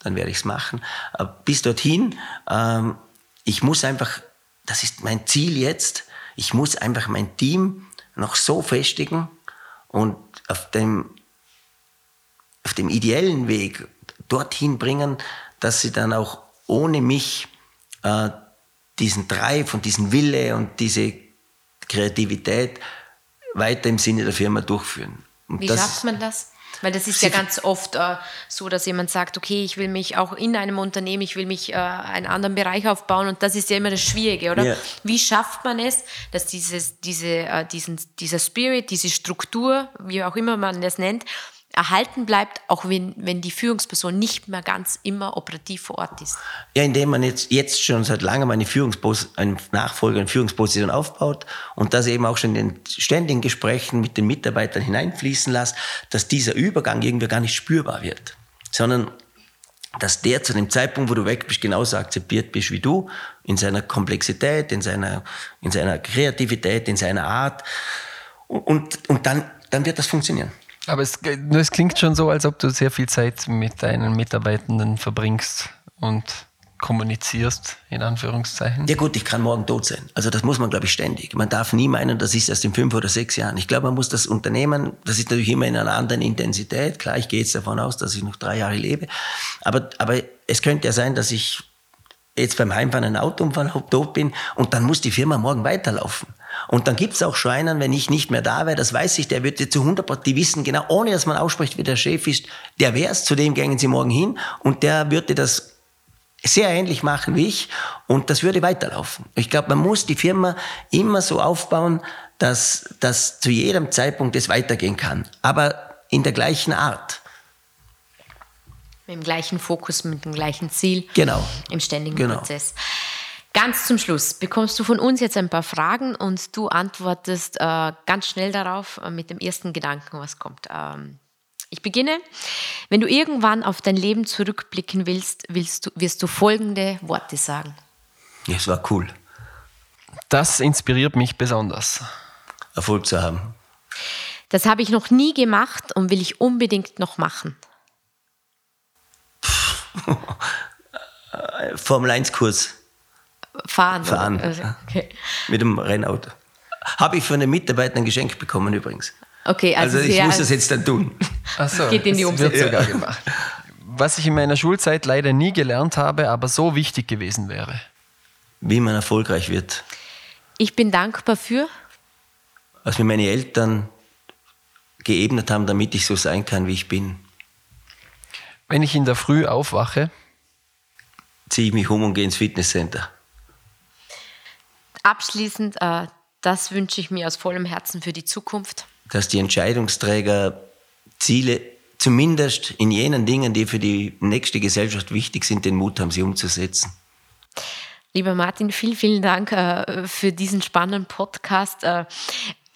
dann werde ich es machen. Aber bis dorthin, ähm, ich muss einfach, das ist mein Ziel jetzt, ich muss einfach mein Team noch so festigen und auf dem, auf dem ideellen Weg dorthin bringen, dass sie dann auch ohne mich äh, diesen Drive und diesen Wille und diese Kreativität weiter im Sinne der Firma durchführen. Und Wie schafft man das? Weil das ist ja ganz oft äh, so, dass jemand sagt, okay, ich will mich auch in einem Unternehmen, ich will mich äh, einen anderen Bereich aufbauen und das ist ja immer das Schwierige, oder? Ja. Wie schafft man es, dass dieses, diese, äh, diesen, dieser Spirit, diese Struktur, wie auch immer man das nennt, erhalten bleibt, auch wenn, wenn die Führungsperson nicht mehr ganz immer operativ vor Ort ist? Ja, indem man jetzt, jetzt schon seit langem eine, Führungspos eine Nachfolger, eine Führungsposition aufbaut und das eben auch schon in den ständigen Gesprächen mit den Mitarbeitern hineinfließen lässt, dass dieser Übergang irgendwie gar nicht spürbar wird, sondern dass der zu dem Zeitpunkt, wo du weg bist, genauso akzeptiert bist wie du, in seiner Komplexität, in seiner, in seiner Kreativität, in seiner Art. Und, und dann, dann wird das funktionieren. Aber es, es klingt schon so, als ob du sehr viel Zeit mit deinen Mitarbeitenden verbringst und kommunizierst, in Anführungszeichen. Ja gut, ich kann morgen tot sein. Also das muss man, glaube ich, ständig. Man darf nie meinen, das ist erst in fünf oder sechs Jahren. Ich glaube, man muss das Unternehmen, das ist natürlich immer in einer anderen Intensität. Klar, ich gehe jetzt davon aus, dass ich noch drei Jahre lebe. Aber, aber es könnte ja sein, dass ich jetzt beim Heimfahren einen Autounfall tot bin und dann muss die Firma morgen weiterlaufen. Und dann gibt's auch Schweinern, wenn ich nicht mehr da wäre, das weiß ich, der wird zu 100 Prozent, die wissen genau, ohne dass man ausspricht, wie der Chef ist, der wär's, zu dem gängen sie morgen hin und der würde das sehr ähnlich machen wie ich und das würde weiterlaufen. Ich glaube, man muss die Firma immer so aufbauen, dass, dass zu jedem Zeitpunkt es weitergehen kann, aber in der gleichen Art. Mit dem gleichen Fokus, mit dem gleichen Ziel. Genau. Im ständigen genau. Prozess. Ganz zum Schluss bekommst du von uns jetzt ein paar Fragen und du antwortest äh, ganz schnell darauf äh, mit dem ersten Gedanken, was kommt. Ähm, ich beginne. Wenn du irgendwann auf dein Leben zurückblicken willst, willst du, wirst du folgende Worte sagen. Es war cool. Das inspiriert mich besonders. Erfolg zu haben. Das habe ich noch nie gemacht und will ich unbedingt noch machen. Formel 1 Kurs fahren. Fahren. Also, okay. Mit dem Rennauto. Habe ich von den Mitarbeitern geschenkt bekommen übrigens. Okay, also, also ich muss das jetzt dann tun. Ach so, Geht in die Umsetzung. Wird sogar gemacht. Was ich in meiner Schulzeit leider nie gelernt habe, aber so wichtig gewesen wäre. Wie man erfolgreich wird. Ich bin dankbar für. Was mir meine Eltern geebnet haben, damit ich so sein kann, wie ich bin. Wenn ich in der Früh aufwache, ziehe ich mich um und gehe ins Fitnesscenter abschließend, äh, das wünsche ich mir aus vollem Herzen für die Zukunft. Dass die Entscheidungsträger Ziele zumindest in jenen Dingen, die für die nächste Gesellschaft wichtig sind, den Mut haben, sie umzusetzen. Lieber Martin, vielen, vielen Dank äh, für diesen spannenden Podcast. Äh,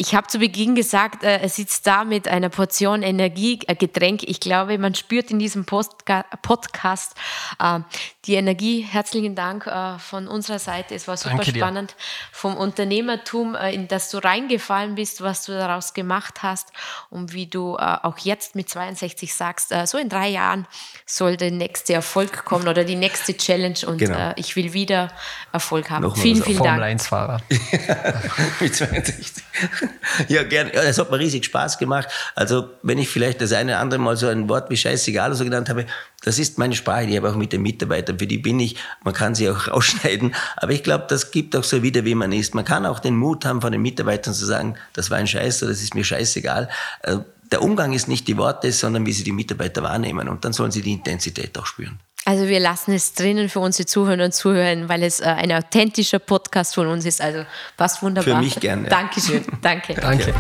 ich habe zu Beginn gesagt, äh, er sitzt da mit einer Portion Energie, äh. Ich glaube, man spürt in diesem Postka Podcast äh, die Energie. Herzlichen Dank äh, von unserer Seite. Es war super spannend vom Unternehmertum, äh, in das du reingefallen bist, was du daraus gemacht hast und wie du äh, auch jetzt mit 62 sagst, so in drei Jahren soll der nächste Erfolg kommen oder die nächste Challenge und genau. ich will wieder Erfolg haben. Nochmal vielen, vielen Formel Dank. Formel 1-Fahrer. mit 62. ja, gerne. Ja, das hat mir riesig Spaß gemacht. Also, wenn ich vielleicht das eine oder andere Mal so ein Wort wie scheißegal so genannt habe, das ist meine Sprache, die habe ich auch mit den Mitarbeitern, für die bin ich. Man kann sie auch rausschneiden. Aber ich glaube, das gibt auch so wieder, wie man ist. Man kann auch den Mut haben, von den Mitarbeitern zu sagen, das war ein Scheiß oder das ist mir scheißegal. Äh, der Umgang ist nicht die Worte, sondern wie sie die Mitarbeiter wahrnehmen. Und dann sollen sie die Intensität auch spüren. Also wir lassen es drinnen für unsere Zuhörer und Zuhörer, weil es äh, ein authentischer Podcast von uns ist. Also passt wunderbar. Für mich gerne. Dankeschön. Danke. Danke.